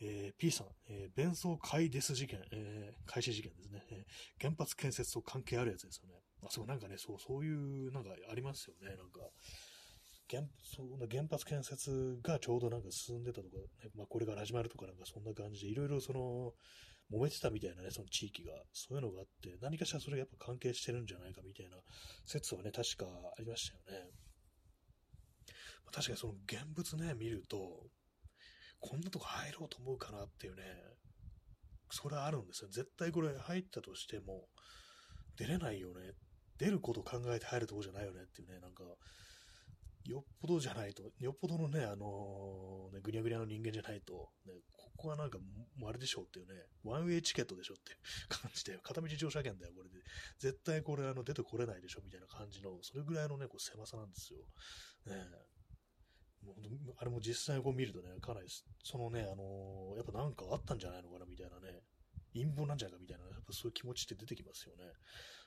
えー、P さん、えー、弁送開デス事件、えー、開始事件ですね、えー。原発建設と関係あるやつですよね。あ、そう、なんかね、そう、そういう、なんかありますよね。なんか、原その原発建設がちょうどなんか進んでたとか、ね、まあ、これから始まるとかなんかそんな感じで、いろいろその、揉めてたみたいなね、その地域が、そういうのがあって、何かしらそれがやっぱ関係してるんじゃないかみたいな説はね、確かありましたよね。まあ、確かにその現物ね、見ると、こんなとこ入ろうと思うかなっていうね、それはあるんですよ。絶対これ入ったとしても、出れないよね。出ること考えて入るとこじゃないよねっていうね、なんか、よっぽどじゃないと、よっぽどのね、あのー、ね、ぐにゃぐにゃの人間じゃないと、ね、ここはなんか、もうあれでしょうっていうね、ワンウェイチケットでしょっていう感じで、片道乗車券だよ、これで。絶対これ、あの、出てこれないでしょみたいな感じの、それぐらいのね、こう狭さなんですよ。ねあれも実際こう見るとね、かなり、そのね、あのー、やっぱなんかあったんじゃないのかなみたいなね、陰謀なんじゃないかみたいな、やっぱそういう気持ちって出てきますよね。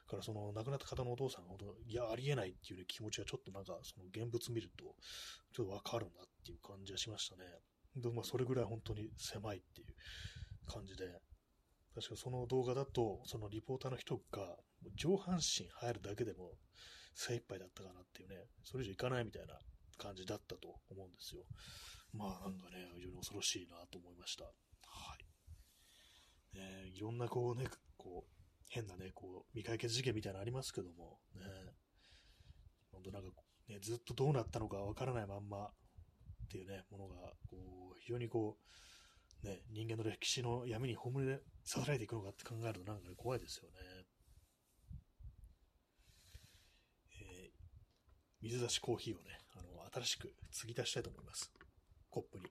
だからその亡くなった方のお父さんがいや、ありえないっていう、ね、気持ちはちょっとなんか、その現物見ると、ちょっとわかるなっていう感じはしましたね。で、まあ、それぐらい本当に狭いっていう感じで、確かその動画だと、そのリポーターの人が、上半身入るだけでも精一杯だったかなっていうね、それ以上いかないみたいな感じだったと思うんですよ。まあなんかね、非常に恐ろしいなと思いました。はい。ね、いろんなこうね、こう、変なね、こう、未解決事件みたいなのありますけども、ね、本当なんか、ね、ずっとどうなったのかわからないまんまっていうね、ものが、こう、非常にこう、ね、人間の歴史の闇に葬りさられていくのかって考えるとなんか、ね、怖いですよね。えー、水出しコーヒーをね、新しく継ぎ足したいと思います。コップに。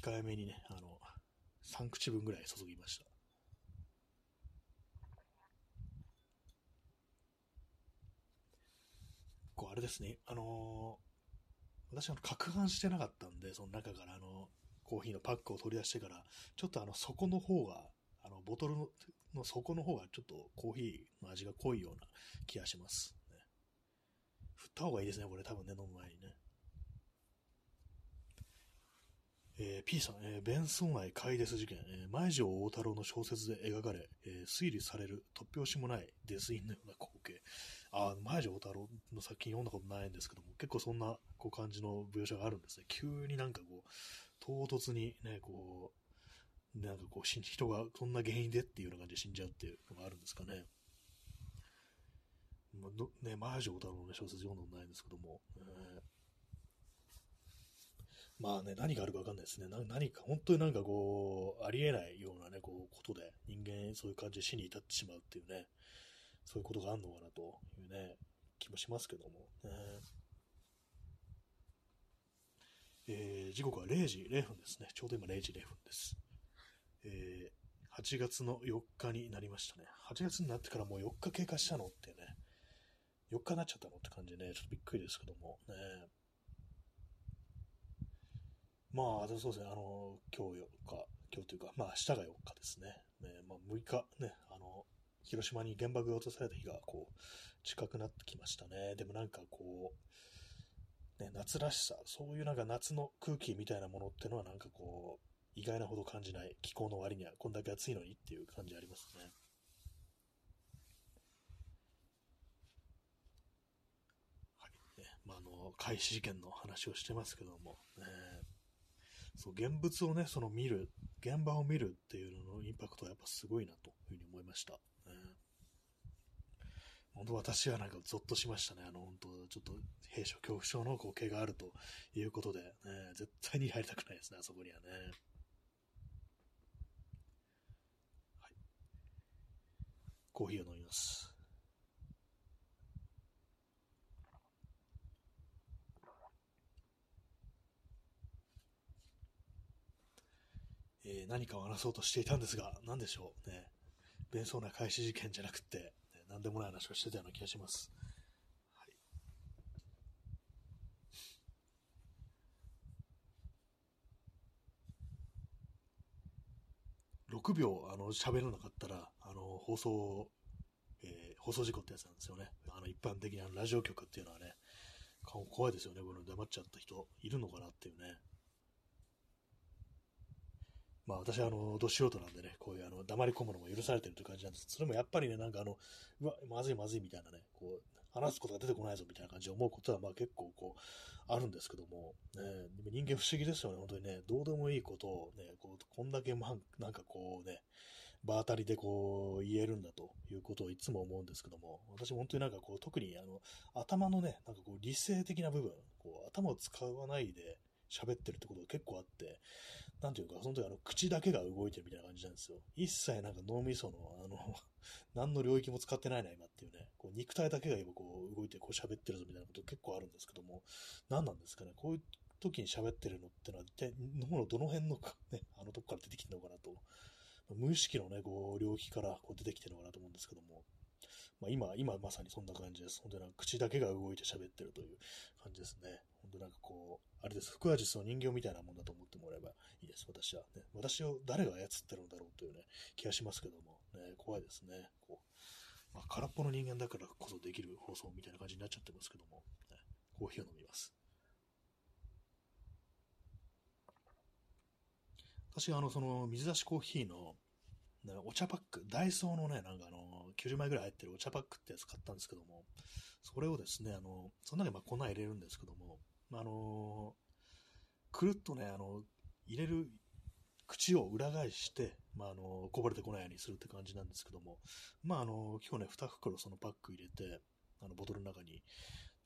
控えめにね、あの、3口分ぐらい注ぎました。こう、あれですね、あのー、私は攪拌してなかったんで、その中からあの、コーヒーのパックを取り出してから、ちょっとあの、底の方が、あの、ボトルの底の方がちょっとコーヒーの味が濃いような気がします、ね。振った方がいいですね、これ多分ね、飲む前にね。えー、P さん、えー、弁奏内イデス事件、えー、前城大太郎の小説で描かれ、えー、推理される突拍子もないデスインのような光景。あ、前城大太郎の作品読んだことないんですけども、結構そんなこう感じの描写があるんですね。急になんかこう、唐突にね、こう、なんかこう、人がそんな原因でっていうような感じで死んじゃうっていうのがあるんですかね。まあ、ね、前城大太郎の、小説読んだことないんですけども、えーまあね、何があるかわかんないですね。何か、本当になんかこう、ありえないようなね、こう、ことで、人間そういう感じで死に至ってしまうっていうね、そういうことがあるのかなというね、気もしますけども、ね。えー、時刻は0時0分ですね。ちょうど今0時0分です。えー、8月の4日になりましたね。8月になってからもう4日経過したのってね、4日になっちゃったのって感じでね、ちょっとびっくりですけども、ね。まあ、そうですね、あの、今日4日、今日というか、まあ明日が4日ですね。ねまあ、6日ね、あの、広島に原爆が落とされた日が、こう、近くなってきましたね。でもなんかこう、ね、夏らしさ、そういうなんか夏の空気みたいなものってのはなんかこう、意外なほど感じない気候の割にはこんだけ暑いのにっていう感じありますね。はい。ね、まあ、あの、開始事件の話をしてますけども、ね、そう、現物をね、その見る、現場を見るっていうののインパクトはやっぱすごいなというふうに思いました。ね、本当私はなんかゾッとしましたね。あの、本当ちょっと兵所恐怖症の光景があるということで、ね、絶対に入りたくないですね、あそこにはね。はい。コーヒーを飲みます。えー、何かを話そうとしていたんですが、何でしょうね。弁装な開始事件じゃなくて、ね、何でもない話をしてたような気がします。はい。6秒、あの、喋らなかったら、あの、放送、えー、放送事故ってやつなんですよね。あの、一般的なラジオ局っていうのはね、怖いですよね。この黙っちゃった人、いるのかなっていうね。まあ私はあの、ど素人なんでね、こういうあの、黙り込むのも許されてるという感じなんです。それもやっぱりね、なんかあの、うわ、まずいまずいみたいなね、こう、話すことが出てこないぞみたいな感じで思うことはまあ結構こう、あるんですけども、ね、人間不思議ですよね、本当にね、どうでもいいことをね、こう、こんだけまあ、なんかこうね、場当たりでこう言えるんだということをいつも思うんですけども、私本当になんかこう、特にあの、頭のね、なんかこう、理性的な部分、こう、頭を使わないで喋ってるってことが結構あって、なんていうか、その時あの、口だけが動いてるみたいな感じなんですよ。一切なんか脳みその、あの、<laughs> 何の領域も使ってないな、今っていうね。こう肉体だけが今こう動いてこう喋ってるぞみたいなこと結構あるんですけども、何なんですかね。こういう時に喋ってるのってのは、一体脳のどの辺のか、ね、あのとこから出てきてるのかなと。無意識のね、こう、領域からこう出てきてるのかなと思うんですけども、まあ、今、今まさにそんな感じです。本当に口だけが動いて喋ってるという感じですね。本当なんかこう、あれです。腹話術の人形みたいなもんだと思ってもらえばいいです。私は、ね。私を誰が操ってるんだろうというね、気がしますけども、ね、怖いですね。こう、まあ、空っぽの人間だからこそできる放送みたいな感じになっちゃってますけども、ね、コーヒーを飲みます。私はあの、その、水出しコーヒーの、お茶パック、ダイソーのね、なんかあの、90枚ぐらい入ってるお茶パックってやつ買ったんですけども、それをですね、あの、その中にまあ粉入れるんですけども、あのくるっとね、あの、入れる口を裏返して、まあ、あの、こぼれてこないようにするって感じなんですけども、まあ、あの、今日ね、2袋そのパック入れて、あの、ボトルの中に、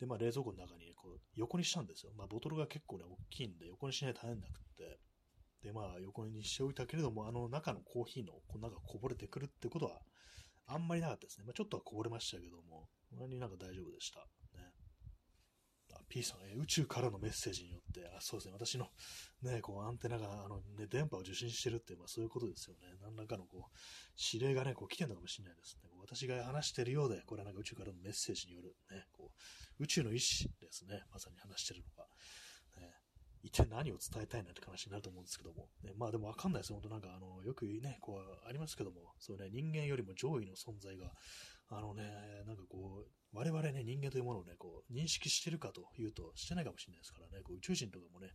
で、まあ、冷蔵庫の中に、こう、横にしたんですよ。まあ、ボトルが結構ね、大きいんで、横にしないと大変なくって、で、まあ、横にしておいたけれども、あの中のコーヒーの粉がこぼれてくるってことは、あんまりなかったですね。まあ、ちょっとはこぼれましたけども、これになんか大丈夫でした。P さん、え宇宙からのメッセージによって、あ、そうですね、私の、ね、こう、アンテナが、あの、ね、電波を受信してるって、まあ、そういうことですよね。何らかの、こう、指令がね、こう、来てるのかもしれないですね。私が話してるようで、これはなんか宇宙からのメッセージによる、ね、こう、宇宙の意志ですね。まさに話してるのが。一体何を伝えたいなって話になると思うんですけども。ね、まあでもわかんないですよ。本当なんかあの、よくね、こう、ありますけども、そうね、人間よりも上位の存在が、あのね、なんかこう、我々ね、人間というものをね、こう、認識してるかというと、してないかもしれないですからね、こう宇宙人とかもね、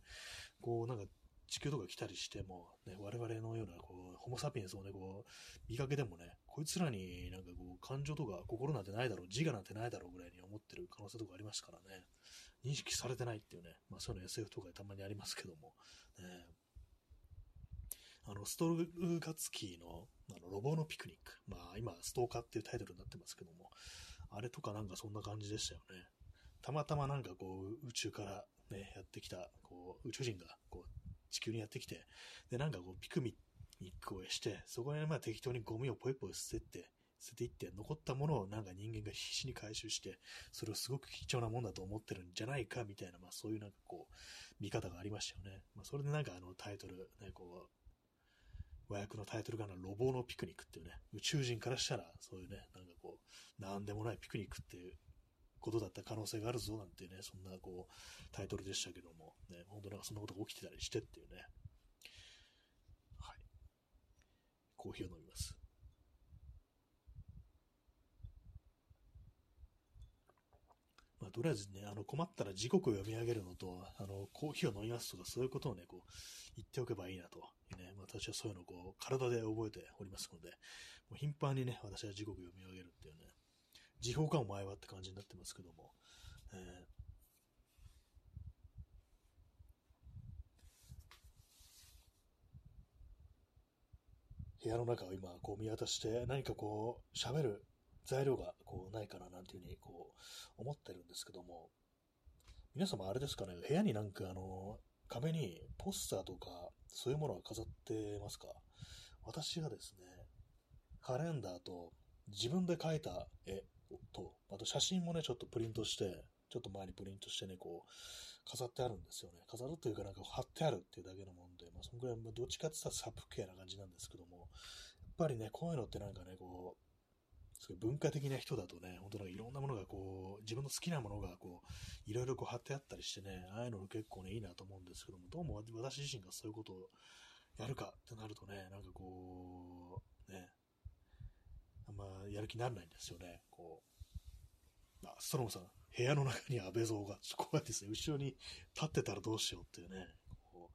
こう、なんか、地球とか来たりしても、ね、我々のような、こう、ホモ・サピエンスをね、こう、見かけてもね、こいつらになんかこう、感情とか心なんてないだろう、自我なんてないだろうぐらいに思ってる可能性とかありますからね。認識されてないっていうね、まあそういうの SF とかでたまにありますけども、ね、あの、ストルガツキーのあのロボのピクニック、まあ今、ストーカーっていうタイトルになってますけども、あれとかなんかそんな感じでしたよね。たまたまなんかこう、宇宙からね、やってきた、こう、宇宙人がこう、地球にやってきて、で、なんかこう、ピクニックをして、そこにまあ適当にゴミをポイポイ捨てて、捨てていって、残ったものをなんか人間が必死に回収して、それをすごく貴重なもんだと思ってるんじゃないか、みたいな、まあそういうなんかこう、見方がありましたよね。まあそれでなんかあのタイトル、ね、こう、和訳のタイトルがロボのピクニックっていうね、宇宙人からしたら、そういうね、なんかこう、なんでもないピクニックっていうことだった可能性があるぞなんてね、そんなこう、タイトルでしたけども、ね、本当なんかそんなことが起きてたりしてっていうね。はい。コーヒーを飲みます。まあ、とりあえずね、あの、困ったら時刻を読み上げるのと、あの、コーヒーを飲みますとか、そういうことをね、こう、言っておけばいいなと、私はそういうのをこう、体で覚えておりますので、もう頻繁にね、私は時刻読み上げるっていうね、時報かお前はって感じになってますけども、えー。部屋の中を今こう見渡して何かこう喋る材料がこうないかななんていうふうにこう思ってるんですけども、皆様あれですかね、部屋になんかあの、壁にポスターとかそういうものは飾ってますか？私がですね、カレンダーと自分で描いた絵と、あと写真もね、ちょっとプリントして、ちょっと前にプリントしてね、こう、飾ってあるんですよね。飾るというかなんか貼ってあるっていうだけのもんで、まあそのくらい、まあ、どっちかって言ったらサブ系な感じなんですけども、やっぱりね、こういうのってなんかね、こう、そういう文化的な人だとね、本当なんかいろんなものがこう、自分の好きなものがこう、いろいろこう貼ってあったりしてね、ああいうの結構ね、いいなと思うんですけども、どうも私自身がそういうことをやるかってなるとね、なんかこう、ね、あんまやる気にならないんですよね。こう、あ、ストロムさん、部屋の中に安倍像が、こうやってですね、後ろに立ってたらどうしようっていうね、こ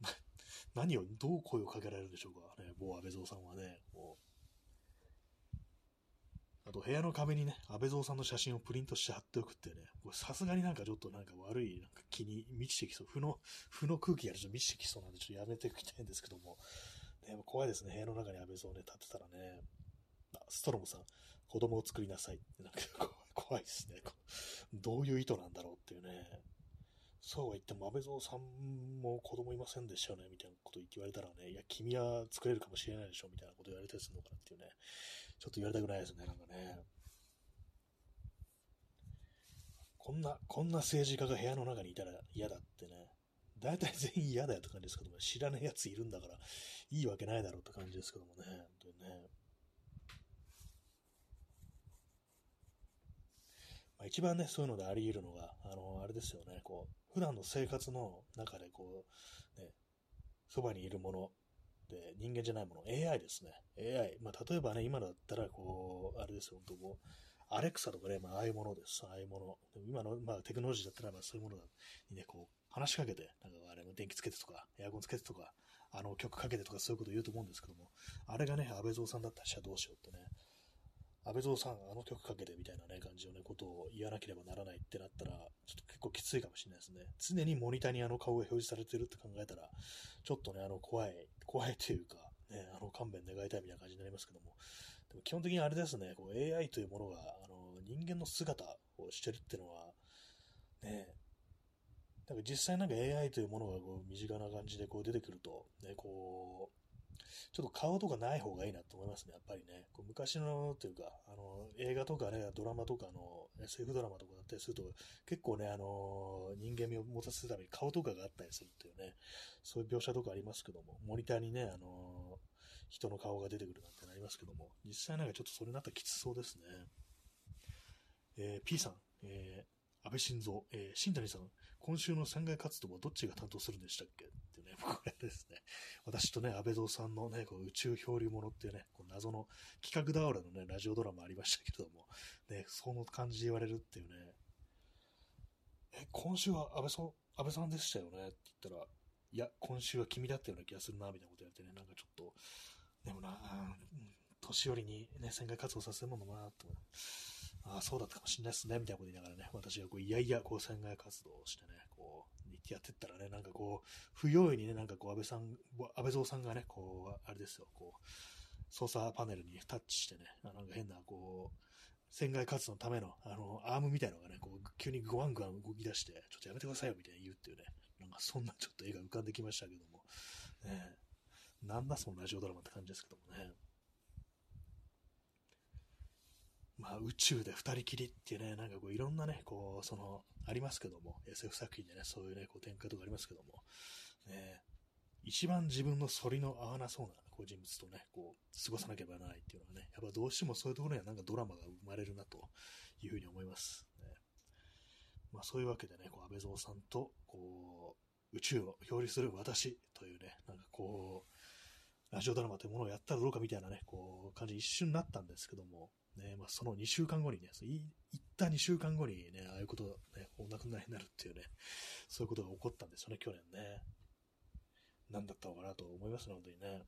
う、<laughs> 何を、どう声をかけられるんでしょうかね、某安倍蔵さんはね、こう、あと部屋の壁にね、安倍蔵さんの写真をプリントして貼っておくってね、これさすがになんかちょっとなんか悪いなんか気に満ちてきそう、負の、負の空気やると満ちてきそうなんでちょっとやめておきたいんですけども、ね、怖いですね、部屋の中に安倍蔵ね、立ってたらね、あ、ストロムさん、子供を作りなさいって、なんか怖いですね。どういう意図なんだろうっていうね。そうは言っても、安倍蔵さんも子供いませんでしたよね、みたいなこと言われたらね、いや、君は作れるかもしれないでしょ、みたいなこと言われたりするのかなっていうね、ちょっと言われたくないですね、なんかね。こんな、こんな政治家が部屋の中にいたら嫌だってね、大体全員嫌だよって感じですけども、知らない奴いるんだから、いいわけないだろうって感じですけどもね、本当にね。まあ、一番ね、そういうのであり得るのが、あの、あれですよね、こう、普段の生活の中でこう、ね、そばにいるもので、人間じゃないもの、AI ですね。AI。まあ、例えばね、今だったら、こう、あれですよ、本当こう、アレクサとかね、まあ、ああいうものです。ああいうもの。でも今の、まあ、テクノロジーだったら、まあ、そういうものにね、こう、話しかけて、なんか、あれ、電気つけてとか、エアコンつけてとか、あの、曲かけてとか、そういうこと言うと思うんですけども、あれがね、安倍蔵さんだったらしたらどうしようってね、安倍蔵さん、あの曲かけてみたいなね、感じのね、ことを言わなければならないってなったら、ちょっと結構きついかもしれないですね。常にモニターにあの顔が表示されてるって考えたら、ちょっとね、あの、怖い、怖いというか、ね、あの、勘弁願いたいみたいな感じになりますけども、でも基本的にあれですね、こう AI というものが、あの、人間の姿をしてるっていうのは、ね、なんか実際なんか AI というものがこう身近な感じでこう出てくると、ね、こう、ちょっと顔とかない方がいいなと思いますね、やっぱりね。こう昔の、というか、あの、映画とかね、ドラマとかの、SF ドラマとかだったりすると、結構ね、あの、人間味を持たせるために顔とかがあったりするっていうね、そういう描写とかありますけども、モニターにね、あの、人の顔が出てくるなんてなりますけども、実際なんかちょっとそれになったらきつそうですね。えー、P さん、えー、安倍晋三、えー、新谷さん、今週の船外活動はどっちが担当するんでしたっけ？ってね、<laughs> これですね、私とね、安倍蔵さんのね、こう宇宙漂流物っていうね、こう謎の企画倒れのね、ラジオドラマありましたけれども、ね、その感じで言われるっていうね、え、今週は安倍さん、安倍さんでしたよね？って言ったら、いや、今週は君だったような気がするな、みたいなこと言われてね、なんかちょっと、でもな、うん、年寄りにね、船外活動させるものな、と思って。ああ、そうだったかもしれないですね、みたいなこと言いながらね、私がこう、いやいや、こう、船外活動をしてね、こう、やってったらね、なんかこう、不用意にね、なんかこう、安倍さん、安倍蔵さんがね、こう、あれですよ、こう、操作パネルにタッチしてね、なんか変な、こう、船外活動のための、あの、アームみたいのがね、こう、急にグワングワン動き出して、ちょっとやめてくださいよ、みたいな言うっていうね、なんかそんなちょっと絵が浮かんできましたけども、ね、なんだそのラジオドラマって感じですけどもね。まあ、宇宙で二人きりっていうね、なんかこういろんなね、こう、その、ありますけども、SF 作品でね、そういうね、こう展開とかありますけども、ね、一番自分の反りの合わなそうなこう人物とね、こう、過ごさなければならないっていうのはね、やっぱどうしてもそういうところにはなんかドラマが生まれるなというふうに思います。ね、まあそういうわけでね、こう、安倍蔵さんと、こう、宇宙を表裏する私というね、なんかこう、ラジオドラマというものをやったらどうかみたいなね、こう、感じ一瞬になったんですけども、ね、まあ、その2週間後にね、行った2週間後にね、ああいうことね、お亡くなりになるっていうね、そういうことが起こったんですよね、去年ね。何だったのかなと思いますね、本当にね。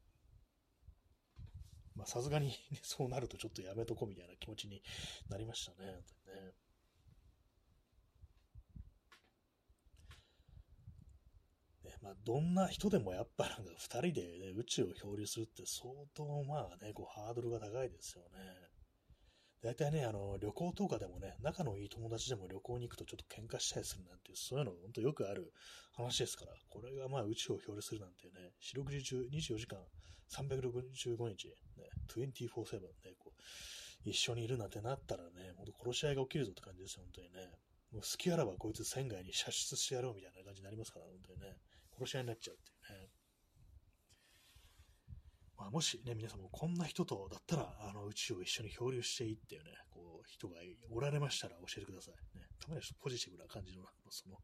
まあ、さすがに、ね、そうなるとちょっとやめとこうみたいな気持ちになりましたね、本当にね。ねまあ、どんな人でもやっぱなんか2人で、ね、宇宙を漂流するって相当まあね、こうハードルが高いですよね。大体ね、あの、旅行とかでもね、仲のいい友達でも旅行に行くとちょっと喧嘩したりするなんていう、そういうの本当よくある話ですから、これがまあ宇宙を漂流するなんてね、四六時中24時間365日、ね、24-7、ね、こう、一緒にいるなんてなったらね、ほんと殺し合いが起きるぞって感じですよ、本当にね。もう好きあらばこいつ船外に射出してやろうみたいな感じになりますから、本当にね。殺し合いになっちゃうっていうね。まあ、もしね、皆さんもこんな人とだったら、あの、宇宙を一緒に漂流していいっていうね、こう、人がおられましたら教えてください。ね、たまにはポジティブな感じの、その、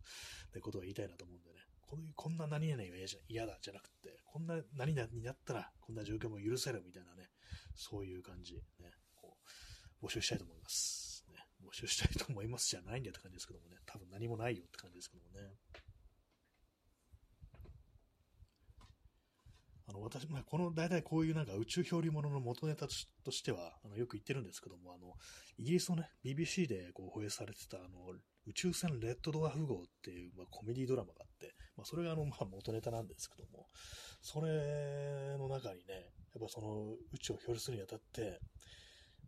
ね、ことを言いたいなと思うんでね、こういうこんな何々が嫌じゃ嫌だじゃなくて、こんな何々になったら、こんな状況も許せるみたいなね、そういう感じ、ね、こう、募集したいと思います。ね、募集したいと思いますじゃないんだって感じですけどもね、多分何もないよって感じですけどもね。あの、私、まあ、この、大体こういうなんか宇宙漂流物の元ネタとしては、あの、よく言ってるんですけども、あの、イギリスのね、BBC でこう放映されてた、あの、宇宙船レッドドワーフ号っていう、まあ、コメディドラマがあって、まあ、それがあの、まあ、元ネタなんですけども、それの中にね、やっぱその宇宙を漂流するにあたって、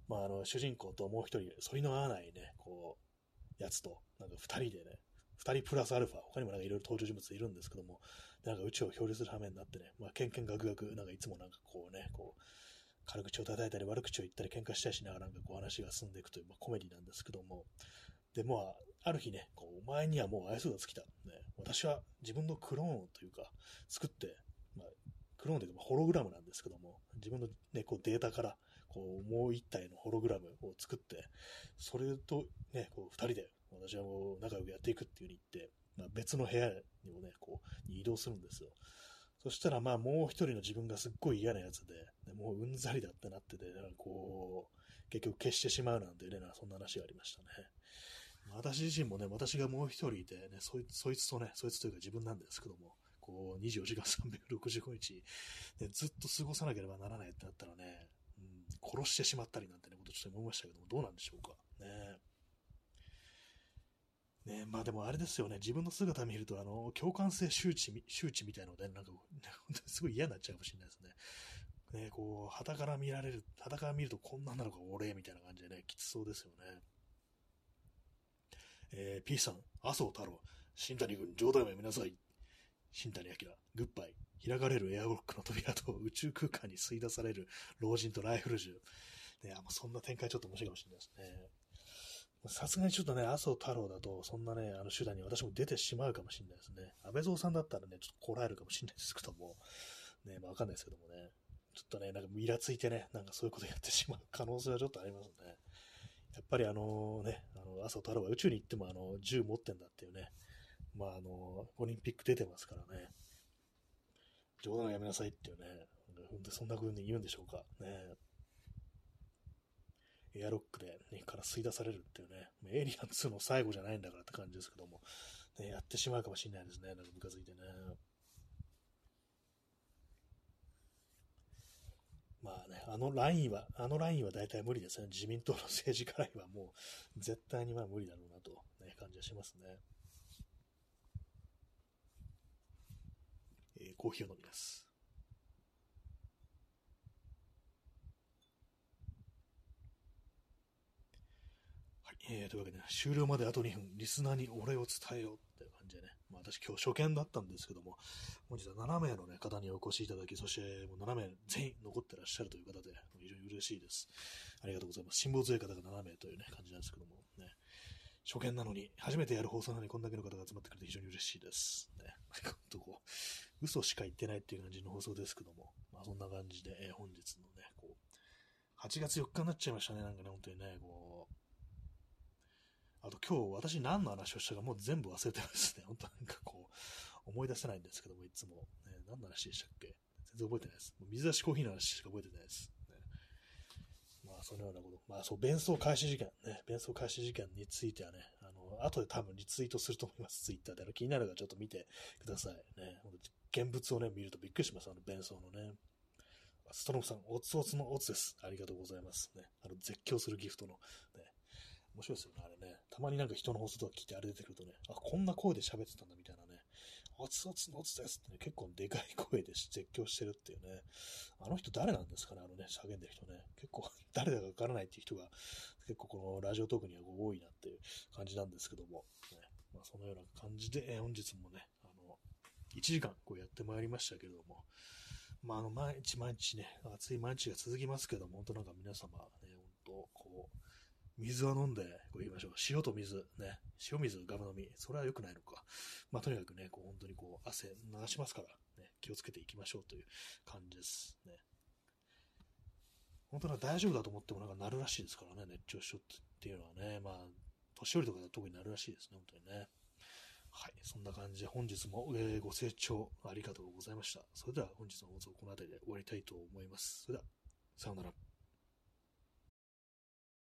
まあ、あの、主人公ともう一人、反りの合わないね、こう、やつと、なんか二人でね、二人プラスアルファ、他にもなんかいろいろ登場人物いるんですけども、なんか宇宙を漂流する羽目になってね、まあ、ケンケンガクガク、なんかいつもなんかこうね、こう、軽口を叩いたり悪口を言ったり喧嘩したりしながらなんかこう話が進んでいくという、まあ、コメディなんですけども、で、まあ、ある日ね、こうお前にはもう愛想が尽きた。ね、私は自分のクローンというか、作って、まあ、クローンというかホログラムなんですけども、自分の、ね、こうデータから、こう、もう一体のホログラムを作って、それとね、こう二人で、私はもう仲良くやっていくっていう風に言って、まあ、別の部屋にもね、こう、移動するんですよ。そしたら、まあ、もう一人の自分がすっごい嫌なやつで、でもううんざりだってなってて、こう、結局消してしまうなんてね、そんな話がありましたね。私自身もね、私がもう一人いてね、そいそいつとね、そいつというか自分なんですけども、こう、24時間365日、ね、ずっと過ごさなければならないってなったらね、うん、殺してしまったりなんてね、ことちょっと思いましたけども、どうなんでしょうか。ねねまあでもあれですよね、自分の姿見ると、あの、共感性周知、周知みたいので、なんか、<laughs> すごい嫌になっちゃうかもしれないですね。ね、こう、旗から見られる、旗から見るとこんなんなのか俺、みたいな感じでね、きつそうですよね。えー、P さん、麻生太郎、新谷君、冗談をやめなさい。新谷明、グッバイ。開かれるエアロックの扉と宇宙空間に吸い出される老人とライフル銃。ね、あそんな展開ちょっと面白いかもしれないですね。さすがにちょっとね、麻生太郎だと、そんなね、あの手段に私も出てしまうかもしれないですね。安倍蔵さんだったらね、ちょっとこらえるかもしれないですけども、ね、まあわかんないですけどもね、ちょっとね、なんかイラついてね、なんかそういうことやってしまう可能性はちょっとありますね。やっぱりあのね、あの、麻生太郎は宇宙に行ってもあの、銃持ってんだっていうね、まああの、オリンピック出てますからね、冗談はやめなさいっていうね、そんな風に言うんでしょうか。ね。エアロックで、ね、から吸い出されるっていうね、エイリアン2の最後じゃないんだからって感じですけども、ね、やってしまうかもしれないですね、なんかムカついてね。まあね、あのラインは、あのラインは大体無理ですね。自民党の政治家ラインはもう絶対にまあ無理だろうなと、ね、感じはしますね。えー、コーヒーを飲みます。えー、というわけで、ね、終了まであと2分、リスナーにお礼を伝えようっていう感じでね、まあ、私今日初見だったんですけども、本日は7名の、ね、方にお越しいただき、そしてもう7名全員残ってらっしゃるという方で、非常に嬉しいです。ありがとうございます。辛抱強い方が7名という、ね、感じなんですけども、ね、初見なのに、初めてやる放送なのにこんだけの方が集まってくれて非常に嬉しいです。ね、<laughs> こう、嘘しか言ってないっていう感じの放送ですけども、まあそんな感じで、えー、本日のね、こう、8月4日になっちゃいましたね、なんかね、本当にね、こう、あと今日私何の話をしたかもう全部忘れてますね。本当なんかこう、思い出せないんですけども、いつも。ね、何の話でしたっけ？全然覚えてないです。水出しコーヒーの話しか覚えてないです。ね、まあ、そのようなこと。まあ、そう、弁送開始時間ね、弁送開始時間についてはね、あの、後で多分リツイートすると思います。ツイッターで。気になるかちょっと見てください。ね、現物をね、見るとびっくりします。あの、弁送のね。ストロムさん、おつおつのおつです。ありがとうございます。ね、あの、絶叫するギフトの、ね、面白いですよね、あれね。たまになんか人の放送とか聞いてあれ出てくるとね、あ、こんな声で喋ってたんだみたいなね、あつあつのつですってね、結構でかい声で絶叫してるっていうね、あの人誰なんですかね、あのね、叫んでる人ね。結構 <laughs> 誰だかわからないっていう人が結構このラジオトークには多いなっていう感じなんですけども、ね、まあ、そのような感じで、本日もね、あの、1時間こうやってまいりましたけれども、まあ、あの、毎日毎日ね、暑い毎日が続きますけども、本当なんか皆様ね、本当こう、水は飲んで、こう言いましょう。塩と水、ね。塩水ガム飲み。それは良くないのか。まあ、とにかくね、こう、本当にこう、汗流しますから、ね、気をつけていきましょうという感じです。ね。本当は大丈夫だと思ってもなんかなるらしいですからね、熱中症っていうのはね。まあ、年寄りとかで特になるらしいですね、本当にね。はい。そんな感じで本日も、えーご清聴ありがとうございました。それでは本日の放送この辺りで終わりたいと思います。それでは、さようなら。